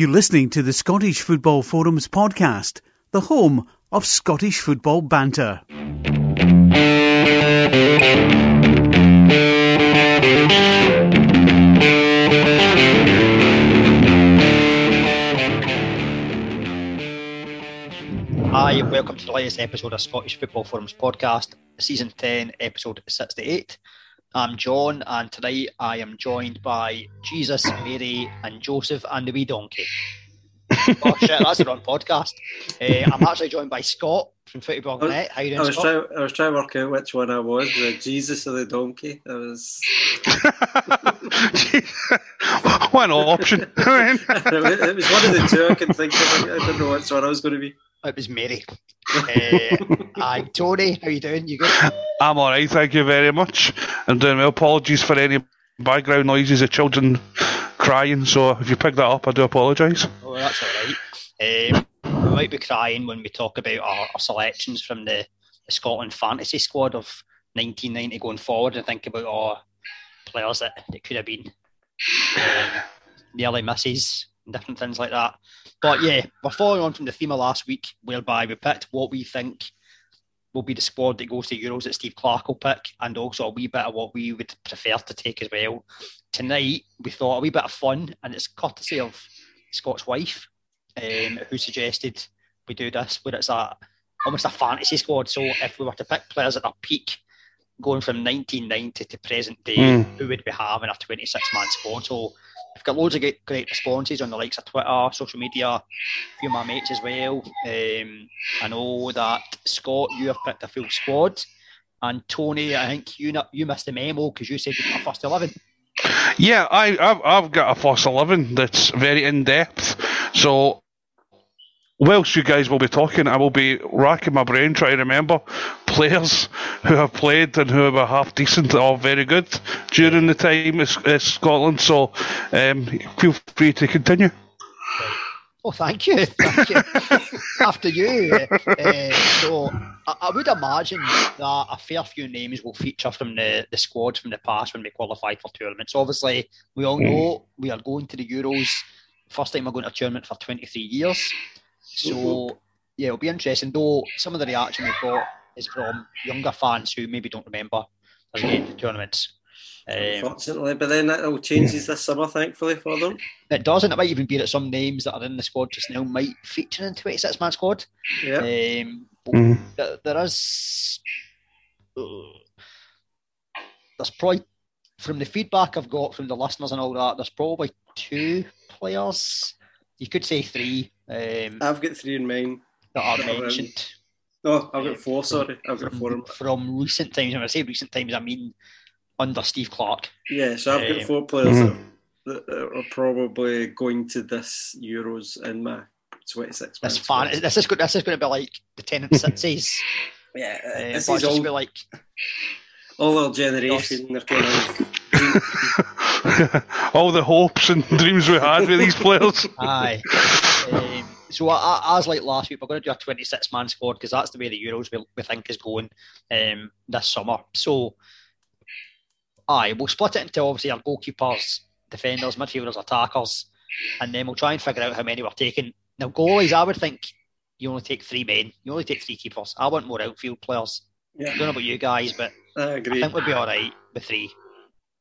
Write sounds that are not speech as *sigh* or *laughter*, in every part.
You're listening to the Scottish Football Forums podcast, the home of Scottish football banter. Hi, and welcome to the latest episode of Scottish Football Forums podcast, season 10, episode 68. I'm John, and tonight I am joined by Jesus, Mary, and Joseph, and the wee donkey. *laughs* oh shit, that's the wrong podcast. Uh, I'm actually joined by Scott from Footy Blog Net. How you doing, I was Scott? trying. I was trying to work out which one I was. The Jesus or the donkey. I was. *laughs* what an option. *laughs* It was one of the two I can think of. I don't know which one I was going to be. It was Mary. *laughs* uh, I'm Tony. How you doing? You good? I'm all right, thank you very much. I'm doing well. Apologies for any background noises of children crying. So if you pick that up, I do apologise. Oh, that's all right. Um, we might be crying when we talk about our, our selections from the, the Scotland fantasy squad of 1990 going forward and think about our players that, that could have been um, nearly misses and different things like that. But yeah, we're following on from the theme of last week, whereby we picked what we think will be the squad that goes to Euros that Steve Clarke will pick, and also a wee bit of what we would prefer to take as well. Tonight, we thought a wee bit of fun, and it's courtesy of Scott's wife, um, who suggested we do this, where it's a almost a fantasy squad. So if we were to pick players at their peak, going from 1990 to present day, Mm. who would we have in a 26 man squad? So I've got loads of great, great responses on the likes of Twitter, social media, a few of my mates as well. Um, I know that Scott, you have picked a full squad, and Tony, I think you you missed the memo because you said you got a first eleven. Yeah, I, I've, I've got a first 11 that's very in depth. So, whilst you guys will be talking, I will be racking my brain trying to remember players who have played and who were half decent or very good during the time at at Scotland. So, um, feel free to continue. Oh, thank you, *laughs* thank you. *laughs* After you, uh, so I, I would imagine that a fair few names will feature from the, the squads from the past when we qualified for tournaments. Obviously, we all know we are going to the Euros. First time we're going to a tournament for 23 years. So, yeah, it'll be interesting. Though some of the reaction we've got is from younger fans who maybe don't remember us getting to tournaments. Um, Unfortunately, but then that all changes this summer, thankfully for them. it doesn't. It might even be that some names that are in the squad just now might feature in 26 man squad. Yeah. Um, but Mhm. there, there is. uh, there's probably, from the feedback I've got from the listeners and all that, there's probably two players. You could say three um, I've got three in mine. that are that are in- mentioned No, I've got four. Sorry, I've got four. from, from recent times. When I say recent times, I mean under Steve Clarke. Yeah, so I've Um, got four players Mhm. that, that are probably going to this Euros in my 26 This man fan, this is go- this is going to be like the tenant cities. *laughs* Yeah, Uh, this is it's all, be like all our generation. They're kind of *laughs* All the hopes and dreams we had with these players. Aye. *laughs* so I, I, as like last week, we're going to do a 26 man squad because that's the way the Euros we, we think is going um, this summer. So, aye, we'll split it into obviously our goalkeepers, defenders, midfielders, attackers, and then we'll try and figure out how many we're taking. Now, goalies, I would think you only take three men. You only take three keepers. I want more outfield players. I yeah. don't know about you guys, but I agree. I think we'd be all right with three.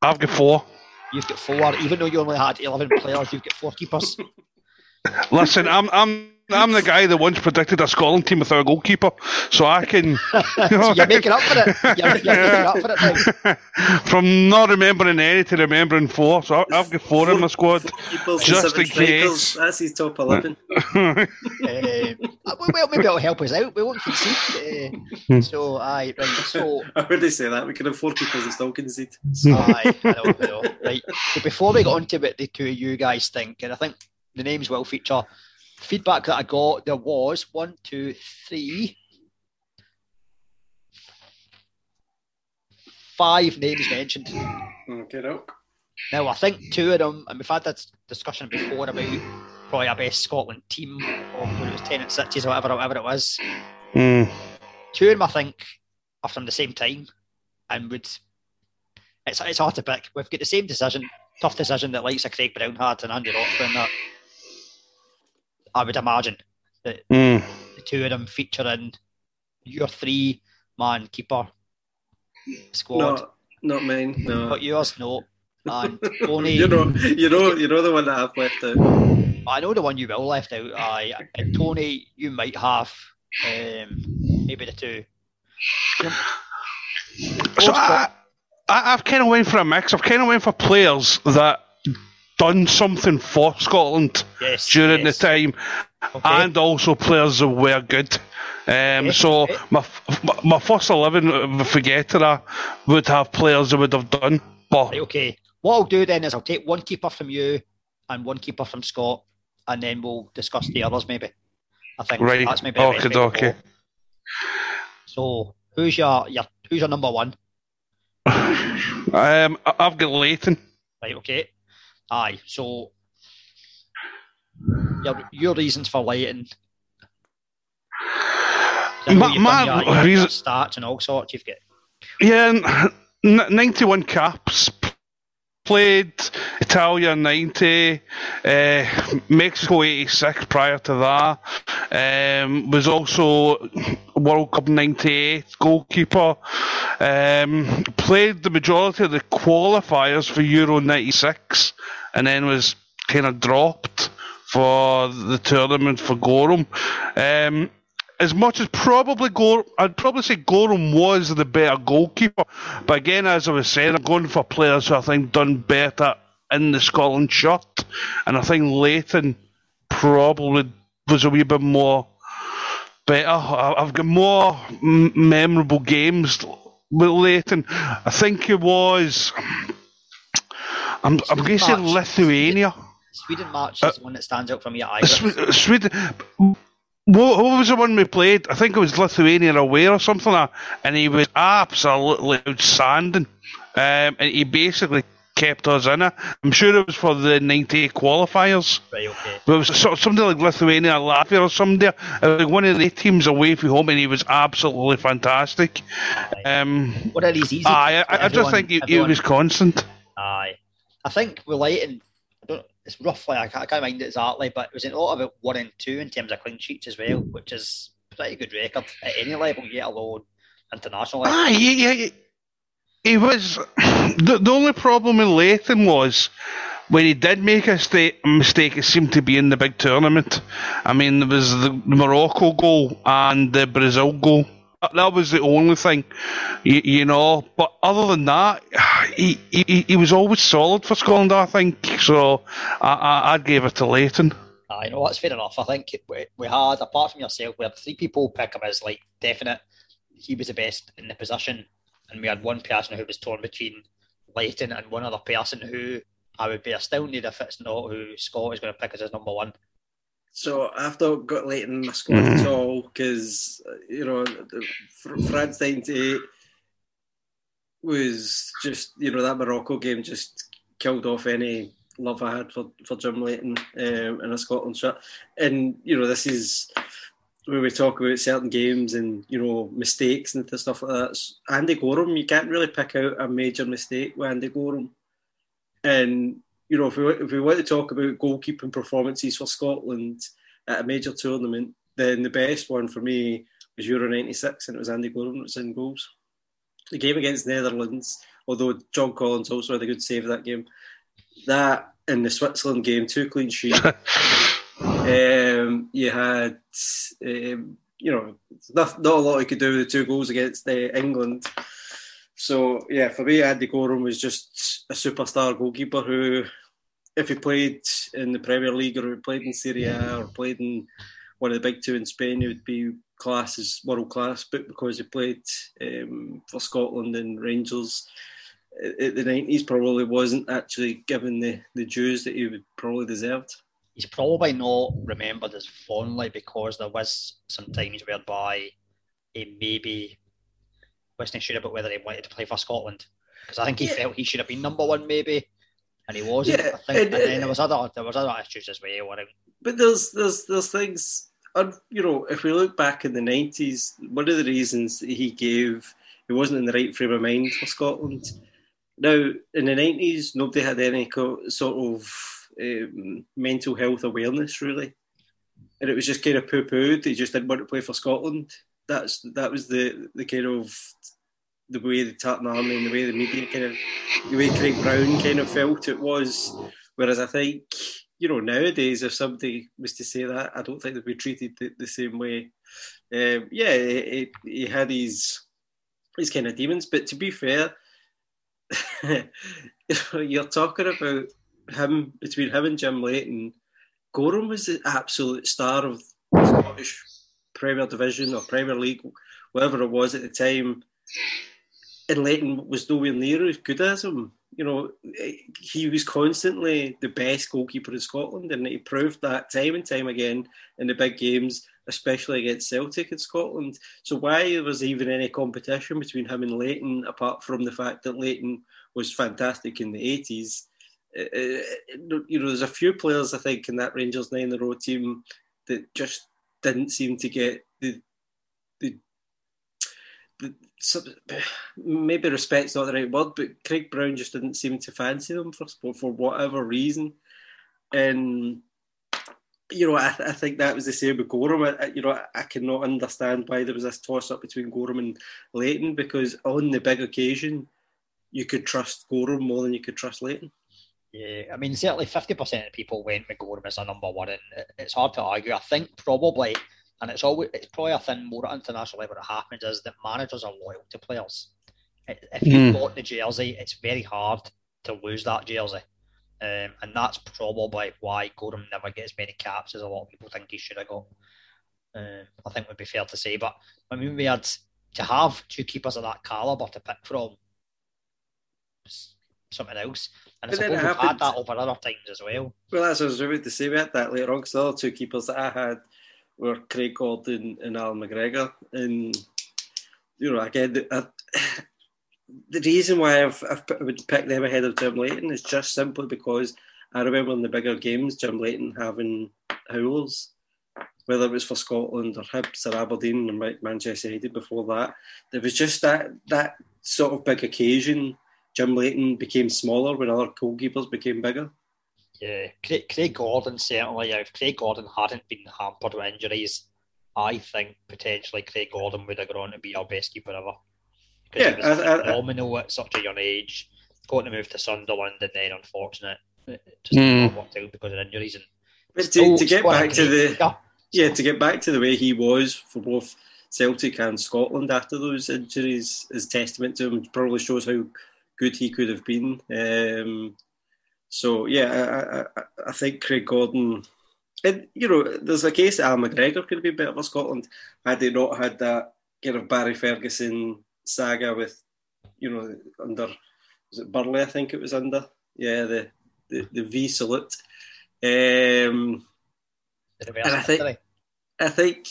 I've got four. You've got four, even though you only had 11 players, you've got four keepers. *laughs* Listen, I'm I'm I'm the guy that once predicted a Scotland team without a goalkeeper, so I can. *laughs* so you're making up for it. You're, you're making up for it now. *laughs* From not remembering any to remembering four, so I- I've got four in my squad. *laughs* Just and seven in strikers, case. That's his top 11. Um, well, maybe it'll help us out. We won't concede. Uh, so, aye, right. So, I wouldn't say that. We can have four keepers and still concede. aye, I know, I know. Right. So, before we get on to what the two of you guys think, and I think the names will feature, feedback that I got, there was one, two, three, five names mentioned. Okay, no. Now, I think two of them, and we've had this discussion before about probably our best Scotland team, or when it was Tenant Cities, or whatever, whatever it was. Mm. Two of them, I think, are from the same time, and would. It's, it's hard to pick. We've got the same decision, tough decision that likes a Craig Brown had and Andy Roxburgh and that. I would imagine that Mm. the two of them featuring your three man keeper squad, Not, not mine. No. but yours no. And *laughs* Tony, you know, you know, you know the one that I've left out. I know the one you will left out. Aye, and Tony, you might have um, maybe the two. So I, I, I've kind of went for a mix. I've kind of went for players that done something for Scotland Yes, during yes. the time, Okay. and also players that were good. Um, Okay, so okay. my my- my first eleven, if forget would have players that would have done. But Right, okay. What I'll do then is I'll take one keeper from you and one keeper from Scott, and then we'll discuss the others maybe. I think Right. that's maybe the best way to Okey-dokey. go. So who's your, your who's your number one? *laughs* um, I've got Leighton. Right, okay. Aye, so your your reasons for Leighton. My- my reason- stats and all sorts. You've got Yeah, n- 91 caps. Played Italia 90, uh, Mexico 86 prior to that. Um, was also World Cup 98 goalkeeper. Um, played the majority of the qualifiers for Euro 96 and then was kind of dropped for the tournament for Goram. Um, as much as probably Gor, I'd probably say Goram was the better goalkeeper. But again, as I was saying, I'm going for players who I think done better in the Scotland shirt, and I think Leighton probably was a wee bit more better. I've got more m- memorable games with Leighton. I think it was. I'm, I'm going to say Lithuania. Sweden match Uh, is the one that stands out from your eyes. Swe- Sweden. What, was the one we played? I think it was Lithuania away or something, like and he was absolutely outstanding. Um, and he basically kept us in it. I'm sure it was for the 98 qualifiers. Right, okay. But it was sort of something like Lithuania, or Latvia, or something there. It was like one of the teams away from home, and he was absolutely fantastic. Um, What are these easy? aye, for I, I just think he, he was constant. Aye. I think with Leighton, I don't, it's roughly, I can't, I can't mind it exactly, but it was a lot about one and two in terms of clean sheets as well, which is pretty good record at any level, yet alone international level. Ah, yeah, yeah. He was. *sighs* The, the only problem with Leighton was when he did make a sta- mistake, it seemed to be in the big tournament. I mean, there was the Morocco goal and the Brazil goal. That- was the only thing, you, you know. But other than that, he, he he was always solid for Scotland, I think. So I, I, I'd give it to Leighton. I know that's fair enough. I think we, we had, apart from yourself, we had three people pick him as like definite. He was the best in the position, and we had one person who was torn between Leighton and one other person who I would be astounded if it's not who Scott is going to pick as his number one. So I've not got Leighton in my squad at all because you know France '98 was just you know that Morocco game just killed off any love I had for, for Jim Leighton um, in a Scotland shirt, and you know this is where we talk about certain games and you know mistakes and stuff like that. Andy Goram, you can't really pick out a major mistake with Andy Goram, and you know if we if we want to talk about goalkeeping performances for Scotland at a major tournament, then the best one for me was Euro '96, and it was Andy Goram that was in goals. The game against Netherlands, although John Collins also had a good save that game. That and the Switzerland game, two clean sheets. *laughs* Um, you had, um, you know, not, not a lot he could do with the two goals against uh, England. So, yeah, for me, Andy Goram was just a superstar goalkeeper who, if he played in the Premier League or played in Serie A or played in one of the big two in Spain, he would be class as world class. But because he played um, for Scotland and Rangers in the 90s, probably wasn't actually given the, the dues that he would probably deserved. he's probably not remembered as fondly because there was some times whereby he maybe wasn't sure about whether he wanted to play for Scotland because I think he Yeah. felt he should have been number one maybe, and he wasn't. Yeah, I think, and, and- then there was other there was other issues as well. But there's there's there's things, and you know, if we look back in the nineties, one of the reasons that he gave he wasn't in the right frame of mind for Scotland. Now in the nineties, nobody had any sort of um, mental health awareness really. and it was just kind of poo pooed. He just didn't want to play for Scotland. That's that was the the kind of the way the Tartan Army and the way the media kind of the way Craig Brown kind of felt it was. Whereas I think you know nowadays, if somebody was to say that, I don't think they'd be treated the, the same way. Um, yeah, he, had his his kind of demons, but to be fair, *laughs* you're talking about him between him and Jim Leighton. Goram was the absolute star of Scottish Premier Division or Premier League, whatever it was at the time. And Leighton was nowhere near as good as him. You know, he was constantly the best goalkeeper in Scotland, and he proved that time and time again in the big games, especially against Celtic in Scotland. So why there was even any competition between him and Leighton, apart from the fact that Leighton was fantastic in the 80s, uh, uh, you know, there's a few players I think in that Rangers nine in a row team that just didn't seem to get the the, the maybe respect's not the right word, but Craig Brown just didn't seem to fancy them for sport for whatever reason, and you know, I, I, think that was the same with Goram. I, you know, I cannot understand why there was this toss up between Goram and Leighton because on the big occasion, you could trust Goram more than you could trust Leighton. Yeah, I mean, certainly 50% of people went with Goram as a number one, and it's hard to argue. I think probably, and it's always it's probably a thing more at international level that happens is that managers are loyal to players. If you mm. bought the jersey, it's very hard to lose that jersey. Um, and that's probably why Goram never gets as many caps as a lot of people think he should have got. Uh, I think would be fair to say. But I mean, we had to have two keepers of that caliber to pick from something else. And I suppose we've had that over other times as well. Well, that's what I was about to say. We had that later on because the other two keepers that I had were Craig Gordon and Allan McGregor. And, you know, again, the, uh, *sighs* the reason why I've, I've I would pick them ahead of Jim Leighton is just simply because I remember in the bigger games, Jim Leighton having howls, whether it was for Scotland or Hibs or Aberdeen or Manchester United before that. There was just that that sort of big occasion Jim Leighton became smaller when other goalkeepers became bigger. Yeah, Craig, Craig Gordon certainly. If Craig Gordon hadn't been hampered with injuries, I think potentially Craig Gordon would have gone to be our best keeper ever. Because yeah, he was I, phenomenal I, at such a young age. Got to move to Sunderland, and then unfortunate, just mm. worked out because of injuries. And but to, to get back to the yeah. yeah, to get back to the way he was for both Celtic and Scotland after those injuries is testament to him. Probably shows how good he could have been. Um, so yeah, I, I, I, think Craig Gordon. And you know, there's a case that Al McGregor could have been better for Scotland had they not had that kind of Barry Ferguson saga with, you know, under was it Burley? I think it was under. Yeah, the the, the V salute. Um, and I think I think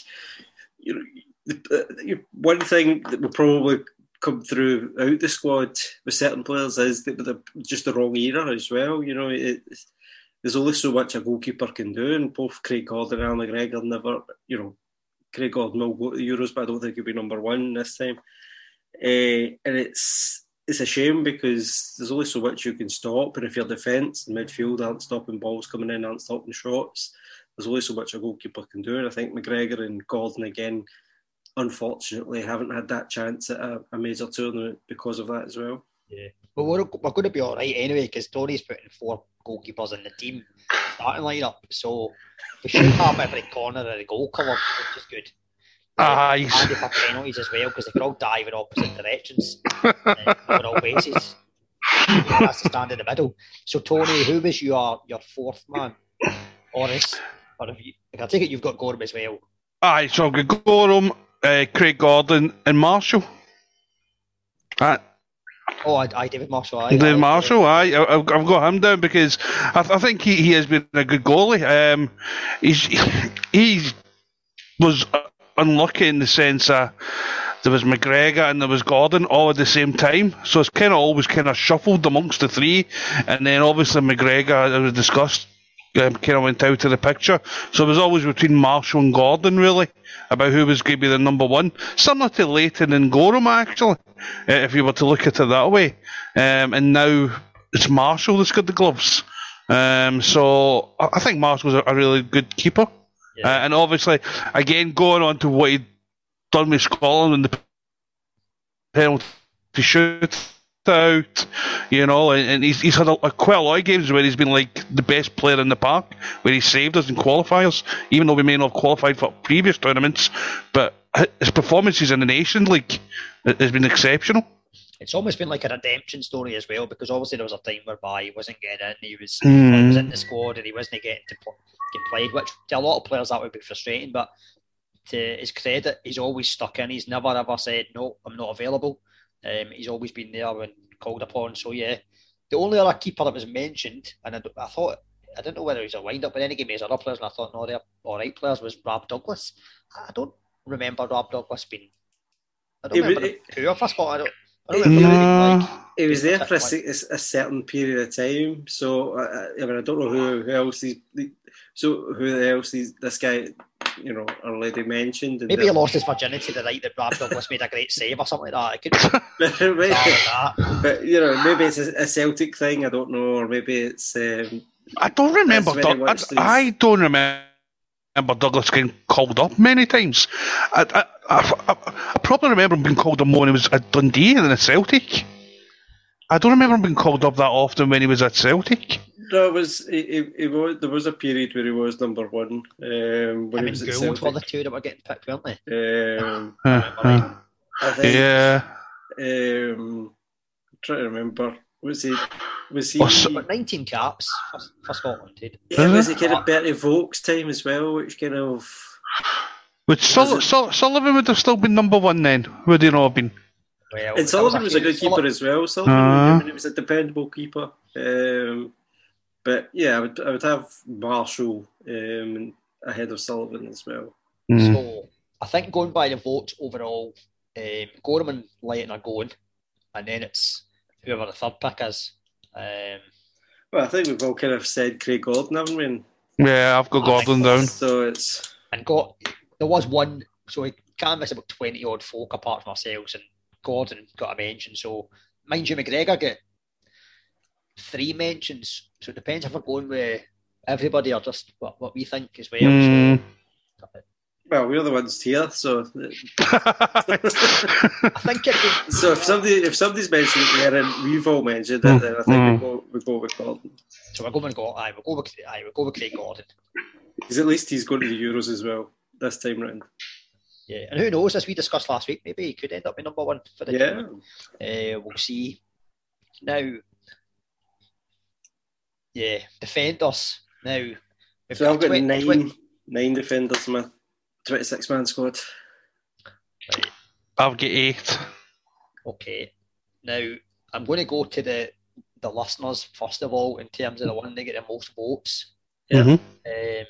you know the, uh, one thing that will probably come through out the squad with certain players is that they're just the wrong era as well. You know, it, there's only so much a goalkeeper can do, and both Craig Gordon and Al McGregor never, you know, Craig Gordon will go to the Euros, but I don't think he'll be number one this time. Uh, and it's it's a shame because there's only so much you can stop, and if your defence and midfield aren't stopping balls coming in, aren't stopping shots, there's only so much a goalkeeper can do. And I think McGregor and Gordon again unfortunately haven't had that chance at a, a, major tournament because of that as well. Yeah, but we're, we're going to be all right anyway because Tony's putting four goalkeepers in the team starting lineup, so we should have every corner of the goal covered, which is good. Ah, uh, and for penalties as well because they can all dive in opposite directions, uh, all bases. That's the stand in the middle. So Tony, who was your your fourth man? Or is or have you? I take it you've got Goram as well. Aye, so I've got Goram, uh, Craig Gordon, and Marshall. Uh, oh, I, I David Marshall. I, David I, Marshall, I, I've got him down because I, I think he, he has been a good goalie. Um, he's he was unlucky in the sense that there was McGregor and there was Gordon all at the same time. So it's kind of always kind of shuffled amongst the three. And then obviously McGregor, as we discussed, um, kind of went out of the picture. So it was always between Marshall and Gordon, really, about who was going to be the number one. Similar to Leighton and Goram, actually, uh, if you were to look at it that way. Um, and now it's Marshall that's got the gloves. Um, so I think Marshall's a, a really good keeper. Uh, and obviously, again, going on to what he'd done with Scotland and the penalty shootout, you know, and, and he's, he's had a, a, quite a lot of games where he's been like the best player in the park, where he saved us in qualifiers, even though we may not have qualified for previous tournaments. But his performances in the Nation League has been exceptional. It's almost been like a redemption story as well, because obviously there was a time whereby he wasn't getting in, he was, mm. he was in the squad and he wasn't getting to play get played, which to a lot of players that would be frustrating. But to his credit, he's always stuck in. He's never ever said no, I'm not available. Um, he's always been there when called upon. So yeah, the only other keeper that was mentioned, and I, I thought I didn't know whether he's a wind up, but any game he's me his other players, and I thought no, they're all right players. Was Rab Douglas? I don't remember Rab Douglas being. I don't it, remember it, who I got. I don't. I don't no. like, he was there for a, a, certain period of time, so I, I mean I don't know who, who else he's so who else is this guy? You know, already mentioned. Maybe he lost his virginity the night that Rab Douglas made a great save or something like that. It could be that. But you know, maybe it's a, a, Celtic thing. I don't know, or maybe it's. Um, I don't remember. I, I, don't remember Douglas getting called up many times. I, I, I, I, probably remember him being called up more when he was at Dundee than at Celtic. I don't remember him being called up that often when he was at Celtic. No, it was, it, it, was there was a period where he was number one. Um, when he was Gould were the two that were getting picked, weren't they? Um, *laughs* uh, I think, yeah. Um, I'm trying to remember. Was he? Was he? Oh, 19 caps for, for Scotland. Did. Yeah, was it kind of Berti Vogts' time as well, which kind of. Would Sul- Sul- Sullivan would have still been number one then? Would he not have been? Well, and Sullivan was a, good keeper as well. Sullivan, uh, he was a dependable keeper. Um, but yeah, I would I would have Marshall um, ahead of Sullivan as well. Mm. So I think going by the vote overall, um, Goram letting her going, and then it's whoever the third pick is. Um, well, I think we've all kind of said Craig Gordon, haven't we? Yeah, I've got Gordon down. So it's and got there was one, so we can't miss about twenty odd folk apart from ourselves, and Gordon got a mention. So mind you, McGregor get three mentions. So it depends if we're going with everybody or just what, what we think as well. Mm. So, well, we're the ones here, so *laughs* *laughs* I think it So if somebody if somebody's mentioned it there and we've all mentioned it, then I think mm. we go we go with Gordon. So we're going go aye, we'll go with aye, we'll go with Craig Gordon. Because at least he's going to the Euros as well this time round. Yeah, and who knows? As we discussed last week, maybe he could end up being number one for the yeah. Uh, we'll see. Now, yeah, defenders. Now, we've so I've got 20, nine, 20... nine defenders in my 26 man squad. Right. I've got eight. Okay. Now, I'm going to go to the the listeners first of all in terms of the one that get the most votes. Yeah. Mm-hmm. Um,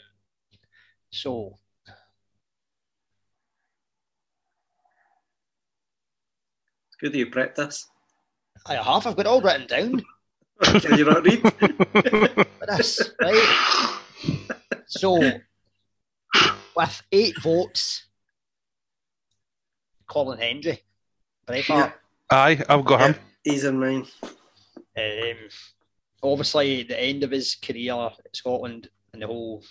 so, good that you practice. I have. I've got it all written down. Can you not read? *laughs* this, right? So, with eight votes, Colin Hendry, Braveheart. Aye, I've got him. He's in mine. Um, obviously, the end of his career at Scotland and the whole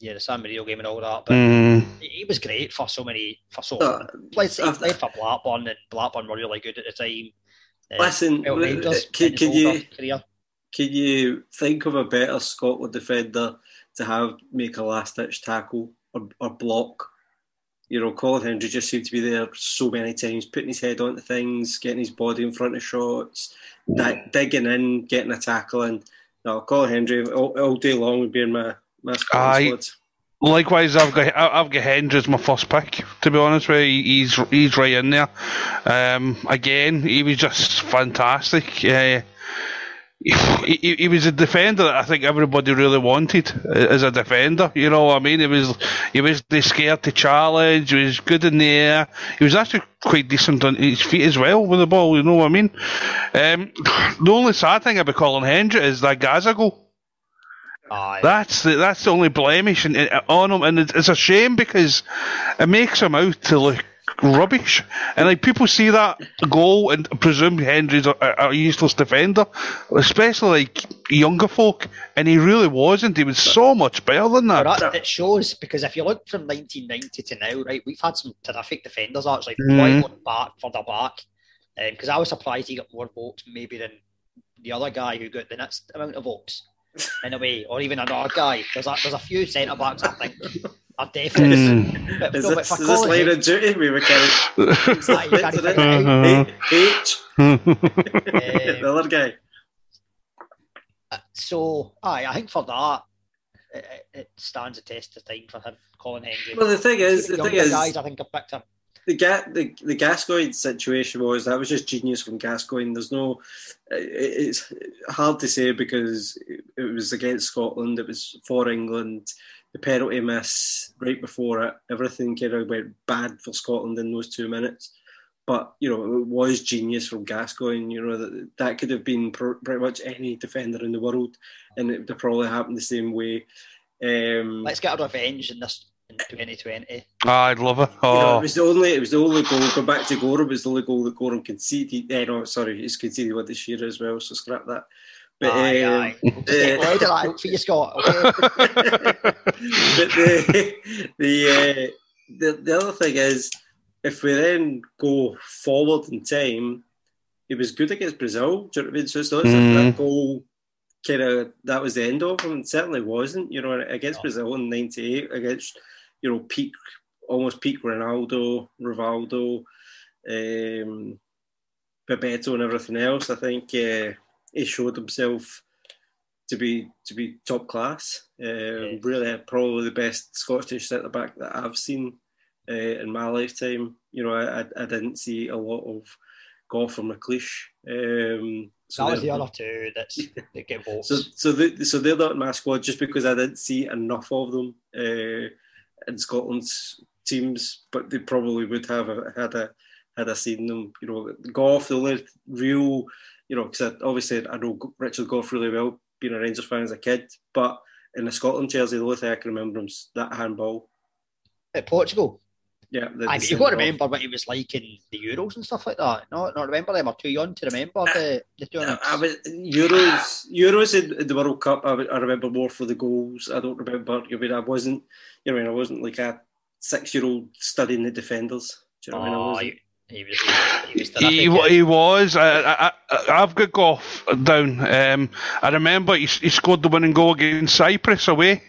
yeah, the San Marino game and all that. But mm. he was great for so many for so uh, played, he played for Blackburn and Blackburn were really good at the time. Uh, listen, Rangers, can, can you career. Can you think of a better Scotland defender to have make a last ditch tackle or, or block? You know, Colin Hendry just seemed to be there so many times, putting his head onto things, getting his body in front of shots, digging in, getting a tackle in. No, Colin Hendry all, all day long would be in my squad. likewise, I've got I've got Hendry as my first pick. To be honest with you, he's he's right in there. Um, again, he was just fantastic. Uh, he, he, he, was a defender that I think everybody really wanted as a defender. You know, what I mean, he was he was scared to challenge. He was good in the air. He was actually quite decent on his feet as well with the ball. You know what I mean? Um, the only sad thing about Colin Hendry is that Gazza goal. Aye. That's the that's the only blemish on him, and it's a shame because it makes him out to look rubbish. And like people see that goal and presume Hendry's a, a useless defender, especially like younger folk. And he really wasn't. He was so much better than that. But that- it shows because if you look from 1990 to now, right, we've had some terrific defenders actually. Mhm. Right on back, further back. Because I was surprised he got more votes maybe than the other guy who got the next amount of votes *laughs* in a way, or even another guy. There's a, there's a few centre backs I think are definite. Mm. Is this, for is this Colin line of duty? We were kind of *laughs* Aye, you can't figure it out. H. The other guy. so, aye, I think for that, it, it- it stands a test of time for him, Colin Hendry. Well, the thing is, the Younger thing is, guys, I think, have picked him. the Ga- the the Gascoigne situation was that was just genius from Gascoigne. There's no, it- it's hard to say because it was against Scotland. It was for England. The penalty miss right before it, everything kind of went bad for Scotland in those two minutes. But you know, it was genius from Gascoigne. You know that that could have been pr- pretty much any defender in the world, and it would have probably happened the same way. Um, Let's get a revenge in this in 2020. I'd love it. you know, Oh, it was the only it was the only goal. Go back to Goram, it was the only goal that Goram conceded. Eh, no, sorry, he's conceded one this year as well, so scrap that. But aye, um, aye. *laughs* We'll just uh, rid of that out for you, Scott. Okay? *laughs* but the the, uh, the the other thing is, if we then go forward in time, it was good against Brazil. Do you know what I mean? So it's not Mm. that goal kind of that was the end of him. It certainly wasn't. You know, against No. Brazil in '98, against you know peak, almost peak Ronaldo, Rivaldo, um, Bebeto, and everything else. I think uh, he showed himself to be to be top class. Um, Really, probably the best Scottish centre back that I've seen uh, in my lifetime. You know, I, I, didn't see a lot of Gough or McLeish. Um, so that was the they're- other two that's, *laughs* that get votes. So, so, so they're not in my squad just because I didn't see enough of them uh, in Scotland's teams, but they probably would have had a had I seen them. You know, Gough, the only real, you know, because obviously I know Richard Gough really well, being a Rangers fan as a kid, but in the Scotland jersey, the only thing I can remember him is that handball. At Portugal. Yeah, the, Aye, the but you've got to remember what he was like in the Euros and stuff like that. No, not remember them. I'm too young to remember the, the tournaments. Uh, I was Euros, Euros in, in the World Cup. I, I remember more for the goals. I don't remember. I mean, I wasn't. You know, I mean, I wasn't like a six-year-old studying the defenders. Do you know what I mean? I oh, wasn't. he, he was, he was he, wa- he was. I, I, I've got Gough down. Um, I remember he, he scored the winning goal against Cyprus away.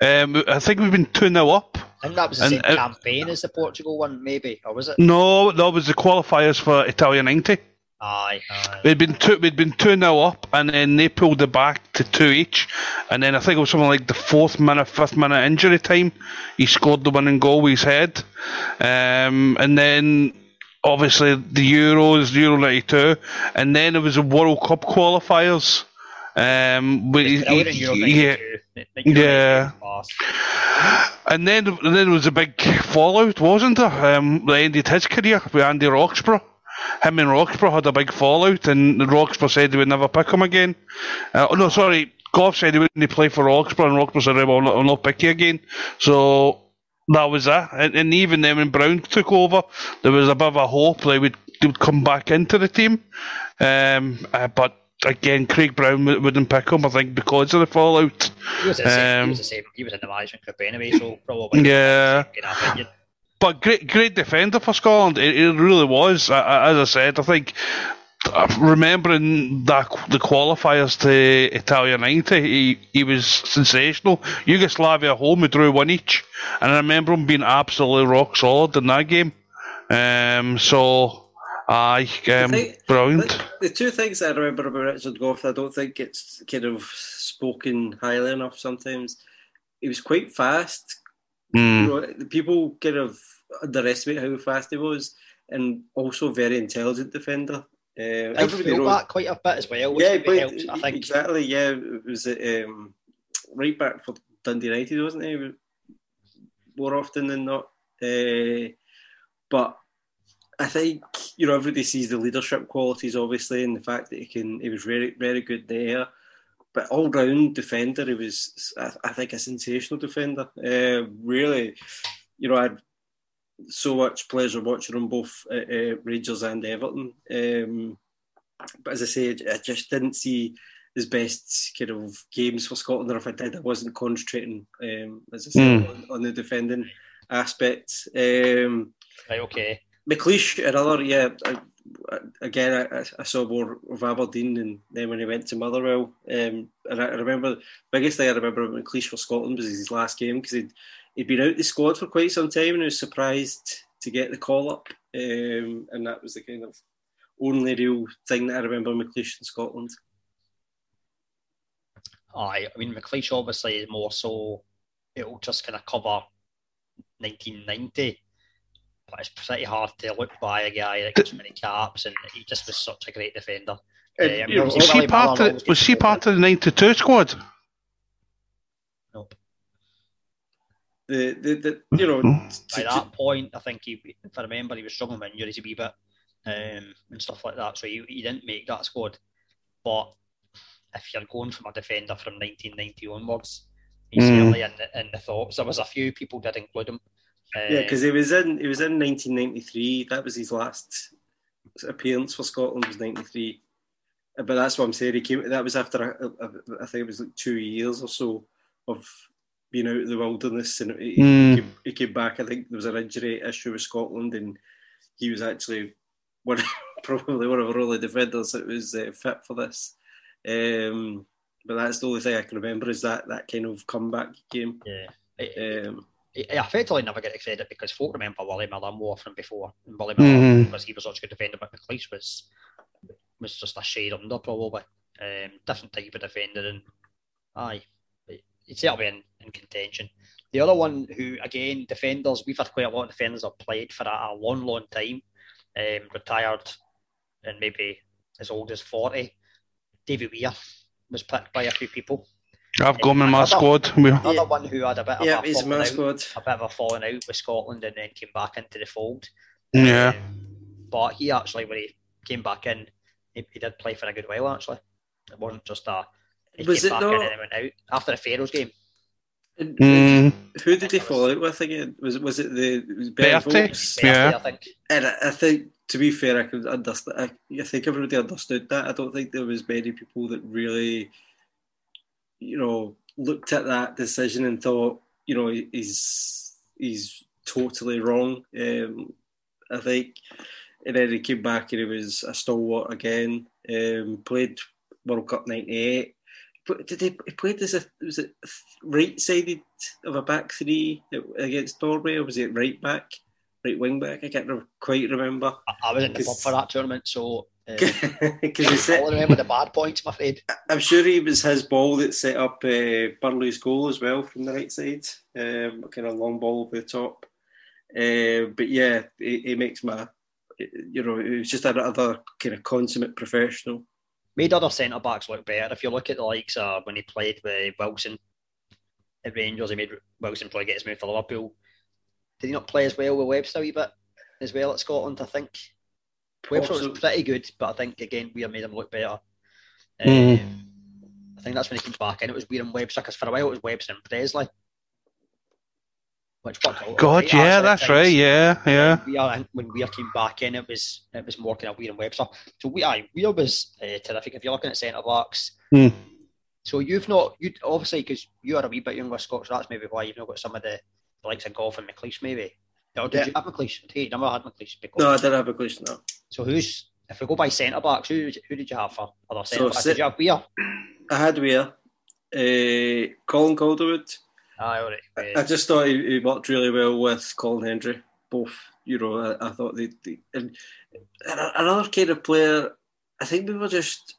Um, I think we've been 2 0 up. I think that was the and same it- campaign as the Portugal one, maybe, or was it? No, that was the qualifiers for Italia 90. Aye, aye. We'd been two, we'd been two 0 up, and then they pulled it back to two each, and then I think it was something like the fourth minute, fifth minute injury time. He scored the winning goal with his head, um, and then obviously the Euros, Euro '92, and then it was the World Cup qualifiers. Um, but he- he- yeah, 92. Yeah. And then and then there was a big fallout, wasn't there? Um, that ended his career with Andy Roxburgh. Him and Roxburgh had a big fallout, and Roxburgh said he would never pick him again. Uh, oh, no, sorry, Gough said he wouldn't play for Roxburgh, and Roxburgh said, "Well, I'll not, I'll not pick you again." So that was it. And, and even then, when Brown took over, there was a bit of a hope they would, they would come back into the team. Um, uh, but again, Craig Brown wou- wouldn't pick him, I think, because of the fallout. He was, the same, he Um, was the same. He was in the management anyway, so probably. Yeah. But great, great defender for Scotland. It, it really was. I, I, as I said, I think uh, remembering that the qualifiers to Italia '90, he, he was sensational. Yugoslavia home, we drew one each, and I remember him being absolutely rock solid in that game. Um, so, aye, um, thing- brilliant. The, the two things I remember about Richard Gough, I don't think it's kind of spoken highly enough sometimes. He was quite fast. Mm. people kind of underestimate how fast he was, and also very intelligent defender. Uh, I wrote- that quite a bit as well, which yeah, helps, I think. exactly. Yeah, it was um, right back for Dundee United, wasn't he? More often than not. Uh, but I think you know everybody sees the leadership qualities, obviously, and the fact that he can. He was very, very good there. But all round defender, he was, I, I think, a sensational defender. Uh, really, you know, I'd so much pleasure watching them both at uh, Rangers and Everton. Um, but as I say, I just didn't see his best kind of games for Scotland, or if I did, I wasn't concentrating, um, as I said, mm. on, on, the defending aspects. Um, right, okay. McLeish, another, yeah, I, again, I, I, saw more of Aberdeen and then when he went to Motherwell. Um, and I, I remember, the biggest thing I remember about McLeish for Scotland was his last game because he'd, he'd been out the squad for quite some time and I was surprised to get the call up. Um, and that was the kind of only real thing that I remember McLeish in Scotland. Aye, I mean, McLeish obviously is more so, it'll just kind of cover 1990 but it's pretty hard to look by a guy that gets many caps, and he just was such a great defender. Uh, I mean, was, he part of, was he part of the 92 squad? The, the, the you know, by that point, I think he, if I remember, he was struggling with injuries a wee bit um, and stuff like that, so he, he didn't make that squad. But if you're going from a defender from 1990 onwards, he's mm. certainly in the, in the thoughts. There was a few people did include him. Uh, yeah, because he was in he was in 1993. That was his last appearance for Scotland was 93. Uh, but that's what I'm saying. He came. That was after a, a, a, I think it was like two years or so of being out in the wilderness, and he, mm. he, came, he, came, back. I think there was an injury issue with Scotland, and he was actually one *laughs* probably one of our only defenders that was uh, fit for this. Um, but that's the only thing I can remember is that that kind of comeback game. Yeah. Um, he effectively never get credit because folk remember Willie Miller more from before. And Willie Miller, mm-hmm. because he was such a good defender, but McLeish was was just a shade under probably. Um, different type of defender, and aye, he'd certainly be in, in contention. The other one who, again, defenders, we've had quite a lot of defenders have played for a, a long, long time, um, retired and maybe as old as 40. David Weir was picked by a few people. I've got him in my squad. Another yeah. one who had a bit of yeah, a, he's my out, squad. a bit of a falling out with Scotland and then came back into the fold. Yeah. Um, but he actually, when he came back in, he, he, did play for a good while actually. It wasn't just a he was came it back not... in and went out after the Faroes game. Mm. Who did he fall out with again? Was it was it the was Berti? Yeah, I think. And I, I, think to be fair, I could understand. I, I think everybody understood that. I don't think there was many people that really, you know, looked at that decision and thought, you know, he's he's totally wrong. Um, I think, and then he came back and he was a stalwart again. Um, played World Cup '98. Did he, he played as a was it right sided of a back three against Norway, or was it right back, right wing back? I can't quite remember. I, I was in the pub for that tournament, so because uh, *laughs* I remember the bad points, I'm afraid. I'm sure it was his ball that set up uh, Burley's goal as well from the right side, um, kind of long ball over the top. Uh, but yeah, he, he, makes my, you know, he was just another kind of consummate professional. Made other centre backs look better. If you look at the likes of when he played with Wilson at Rangers, he made Wilson probably get his move for Liverpool. Did he not play as well with Webster a wee bit as well at Scotland? I think. Webster was pretty good, but I think again we made him look better. Mm. Um, I think that's when he came back in. It was Weir and Webster because for a while it was Webster and Pressley. Which worked out. God, yeah, that's right. Yeah, yeah. We are, when Weir came back in, it was it was more kind of Weir and Webster. So we, aye, Weir was uh, terrific. If you're looking at centre backs, mm. so you've not you obviously because you are a wee bit younger Scott, so that's maybe why you've not got some of the, the likes of Gough and McLeish maybe. Or did yeah. you have McLeish? Hey, never had McLeish. No, I didn't have McLeish. No. So who's if we go by centre backs, who who did you have for other centre backs? did you have Weir? I had Weir. Uh, Colin Calderwood. Aye, all right. I, I just thought he, he, worked really well with Colin Hendry. Both, you know, I, I thought they, they and, and another kind of player. I think we were just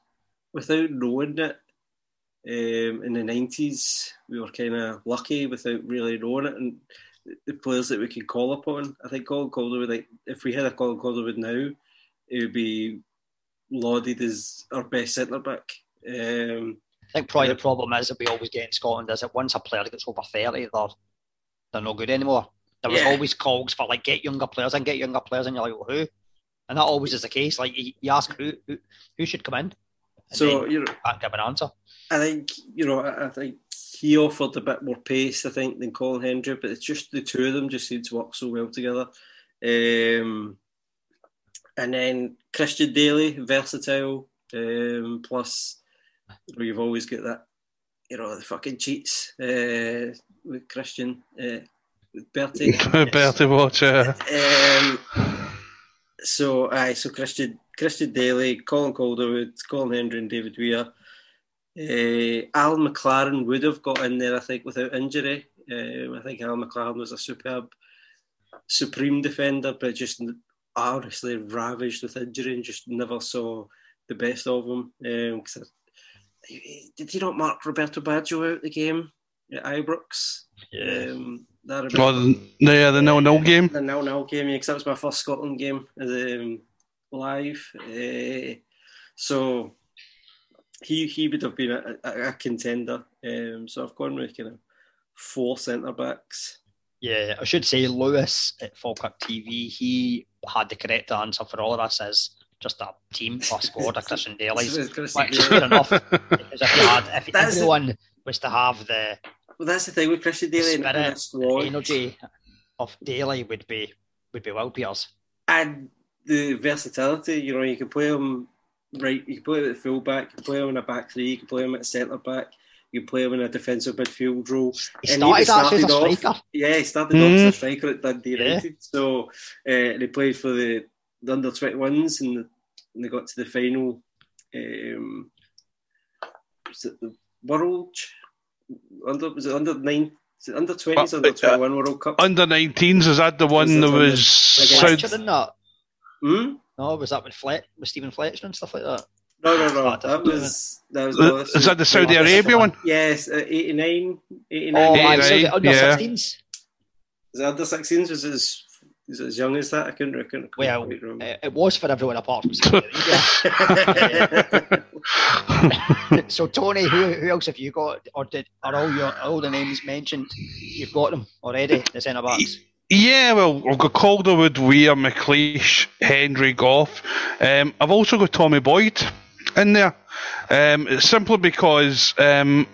without knowing it. Um, in the nineties, we were kind of lucky without really knowing it, and the players that we can call upon. I think Colin Calderwood, like if we had a Colin Calderwood now, it would be lauded as our best centre back. Um, I think probably the problem is that we always get in Scotland is that once a player gets over thirty, they're they're no good anymore. There was yeah. always calls for like get younger players and get younger players, and you're like, well, who? And that always is the case. Like you, ask who, who who should come in. so you know, can't give an answer. I think you know. I, I think he offered a bit more pace, I think, than Colin Hendry, but it's just the two of them just seem to work so well together. Um, and then Christian Dailly, versatile, um, plus you've always got that, you know, the fucking cheats uh, with Christian, uh, with Berti. *laughs* Berti Vogts, yeah. Um, so, aye, so Christian Christian Dailly, Colin Calderwood, Colin Hendry, and David Weir. Uh, Alan McLaren would have got in there, I think, without injury. Um, I think Alan McLaren was a superb, supreme defender, but just honestly ravaged with injury and just never saw the best of him. Um, did he not mark Roberto Baggio out the game at Ibrox? Yeah. Um, that Well, the, yeah, the nil nil game. the nil nil game, yeah, because that was my first Scotland game um, live. Uh, so he he would have been a, a, a contender. Um, so I've gone with kind of four centre backs. Yeah, I should say Lewis at Falkirk TV, he had the correct answer for all of us as just a team *laughs* plus squad of Christian Dailly's. Which is enough. Because if, had, if the- was to have the Well, that's the thing with Christian Dailly spirit and a squad. energy of Dailly would be would be wild beers. and the versatility. You know, you can play him right. You can play him at the full back. You can play him in a back three. You can play him at centre back. You play him in a defensive midfield role. He And started even actually as a started off- striker. Yeah, he started Mm. off as a striker at Dundee Yeah. United. So uh, he played for the, the under twenty ones, and, the, and they got to the final. Um, was it the World under? Was it under nine? Was it under twenties? Under twenty one World Cup? Under 19s, is that the one that Was was. it Fletcher South, and that. Hmm? No, was that with Flet with Steven Fletcher and stuff like that? No, no, no. It That doesn't was that was. Uh, is that the Saudi Arabia one? Yes, uh, 89, 89. Oh, Yeah, I saw right, the under yeah. 16s. Is it under 16s? Was it as, is it as young as that? I couldn't, I couldn't Well, quite remember. It, it was for everyone apart from Saudi *laughs* so Tony, who, who else have you got, or did are all your all the names mentioned? You've got them already. The centre backs. Yeah, well, I've got Calderwood, Weir, McLeish, Hendry, Gough. Um, I've also got Tommy Boyd in there, um, simply because um,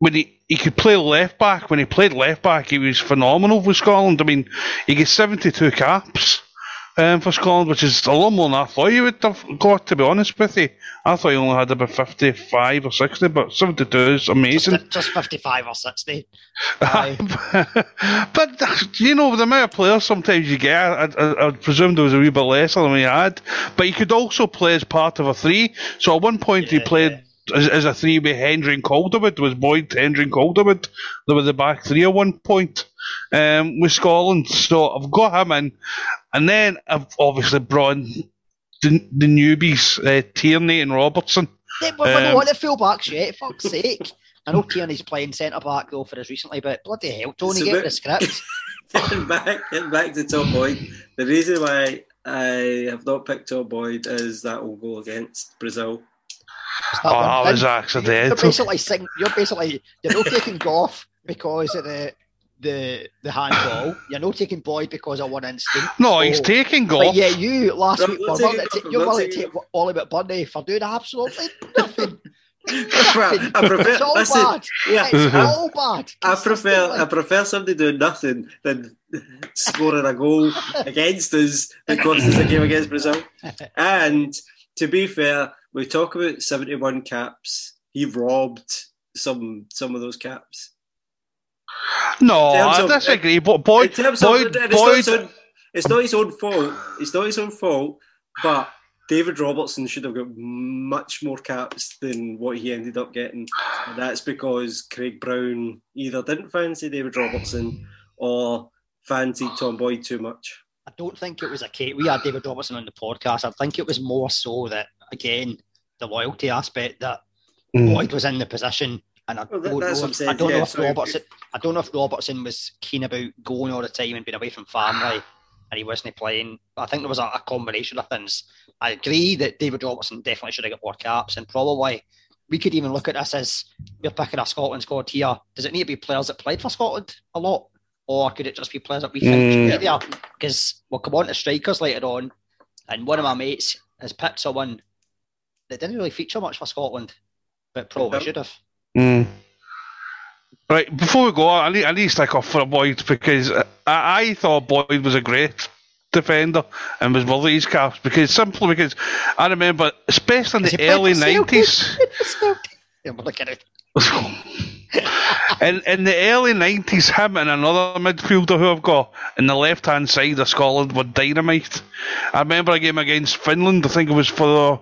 when he, he could play left back, when he played left back, he was phenomenal for Scotland. I mean, he gets 72 caps um, for Scotland, which is a lot more than I thought he would have got, to be honest with you. I thought he only had about 55 or 60, but 72 is amazing. Just, just fifty-five or sixty. *laughs* But you know, the amount of players sometimes you get, I, I, I presume there was a wee bit less than we had. But he could also play as part of a three. So at one point he Yeah, played as, as a three with Hendry and Calderwood. Was Boyd, Hendry and Calderwood. There was the back three at one point um, with Scotland. So I've got him in, and then I've obviously brought in the, the newbies, uh, Tierney and Robertson. Yeah, but we're Um, not on the fullbacks yet. Fuck's sake. I know Tierney's playing centre back though for us recently, but bloody hell, Tony, It's a get bit- the script. *laughs* getting back, getting back to Tom Boyd. The reason why I have not picked Tom Boyd is that will go against Brazil. It's Oh, not one that was thing. You're basically sing, You're basically you're not taking Gough because of the the the handball. You're not taking Boyd because of one instinct. No, he's So- taking But yeah, you last week I'm were willing to take, you're willing to take all about Bundy for doing absolutely nothing. I prefer, it's all listen, bad. yeah, It's I, all bad. I prefer I prefer somebody doing nothing than *laughs* scoring a goal *laughs* against us that cost us a game against Brazil. And to be fair, we talk about seventy one caps. He robbed some some of those caps. No, I of- disagree. But Boyd, In terms Boyd, of, and it's, not his own, it's not his own fault. It's not his own fault. But David Robertson should have got much more caps than what he ended up getting, and that's because Craig Brown either didn't fancy David Robertson or fancied Tom Boyd too much. I don't think it was a case. We had David Robertson on the podcast. I think it was more so that again the loyalty aspect that Mm. Boyd was in the position, and I Well, that- don't that's know. I'm If, saying, I don't yeah, know if sorry. Robertson. I don't know if Robertson was keen about going all the time and being away from family, and he wasn't playing. I think there was a, a combination of things. I agree that David Robertson definitely should have got more caps, and probably we could even look at this as we're picking a Scotland squad here. Does it need to be players that played for Scotland a lot, or could it just be players that we think Mm. should be there? Because we'll come on to strikers later on, and one of my mates has picked someone that didn't really feature much for Scotland, but probably Yep. should have. Mm. Right, before we go, I need, I need to stick off for a Boyd because I, I thought Boyd was a great defender and was worthy his caps because simply because I remember, especially in the early nineties. *laughs* *laughs* Yeah, we're looking at *laughs* in, in the early 90s, him and another midfielder who I've got in the left hand side of Scotland were dynamite. I remember a game against Finland, I think it was for the.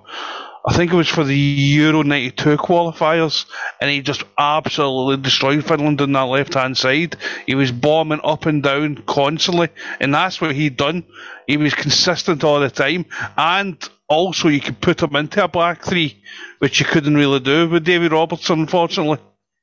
I think it was for the Euro 92 qualifiers, and he just absolutely destroyed Finland on that left hand side. He was bombing up and down constantly, and that's what he'd done. He was consistent all the time, and also you could put him into a back three, which you couldn't really do with David Robertson, unfortunately.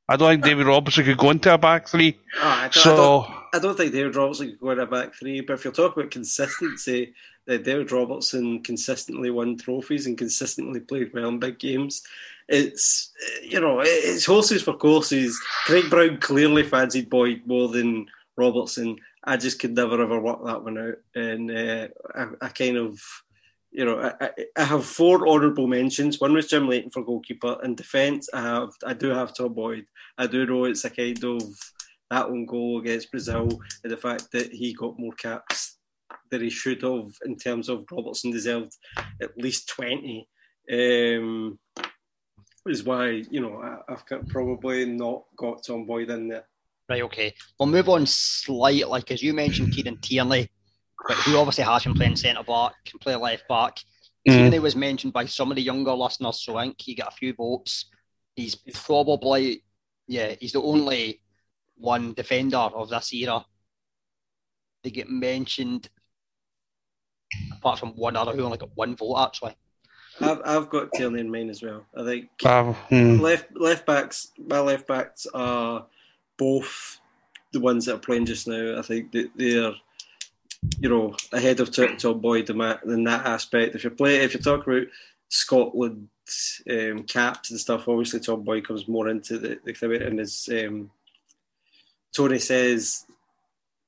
I don't think David Robertson could go into a back three. Oh, I, don't, So- I, don't, I don't think David Robertson could go into a back three, but if you're talking about consistency, David Robertson consistently won trophies and consistently played well in big games. It's you know it's horses for courses. Craig Brown clearly fancied Boyd more than Robertson. I just could never ever work that one out, and uh, I, I kind of you know, I, I- I have four honourable mentions. One was Jim Leighton for goalkeeper. In defence, I have I do have Tom Boyd. I do know it's a kind of that one goal against Brazil and the fact that he got more caps than he should have in terms of Robertson deserved at least twenty. Um, is why you know I, I've probably not got Tom Boyd in there. Right, okay. We'll move on slightly because you mentioned Kieran Tierney, but who obviously has been playing centre back, can play left back. Mm. Tierney was mentioned by some of the younger listeners, so I think he got a few votes. He's probably, yeah, he's the only one defender of this era. They get mentioned, apart from one other who only got one vote actually. I've I've got Tierney in mine as well. I think Uh, hmm. left left backs my left backs are both the ones that are playing just now. I think that they're you know ahead of Tom Tom Boyd in that, in that aspect. If you're play if you're talking about Scotland um, caps and stuff, obviously Tom Boyd comes more into the, the thing and as um, Tony says.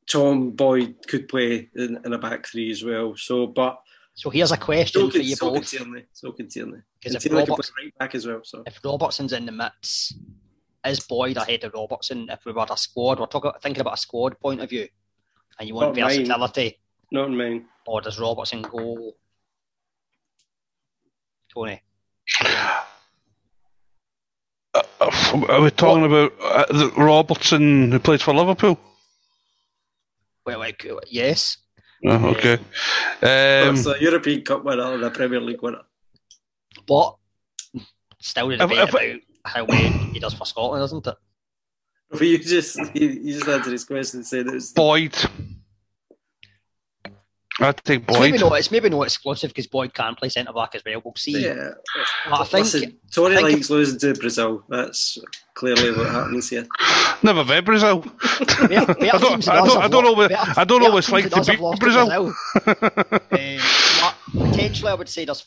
Tom Boyd could play in, in a back three as well. So, but So here's a question so for you so can both. Tierney. So can Tierney. Because if Tierney can play right back as well. So if Robertson's in the mix, is Boyd ahead of Robertson? If we were a squad, we're talking thinking about a squad point of view, and you want Not mine. versatility, not in mine. or does Robertson go? Tony, Uh, Are we talking about uh, Robertson who plays for Liverpool? Well, like yes, Oh, okay. Um, It's a European Cup winner and a Premier League winner. but still the If- debate if- about how well he does for Scotland, isn't it? But *laughs* you just you, you just answered his question and said it was Boyd. I'd take It's maybe Boyd. not. It's maybe not exclusive because Boyd can play centre back as well. We'll see. yeah. I think Listen, Tony I think likes losing to Brazil. That's clearly what happens here. Never met Brazil. better, better *laughs* I don't- I don't- I don't know lo- what- better- I don't know better what it's like to us have beat lost Brazil. *laughs* um, potentially, I would say there's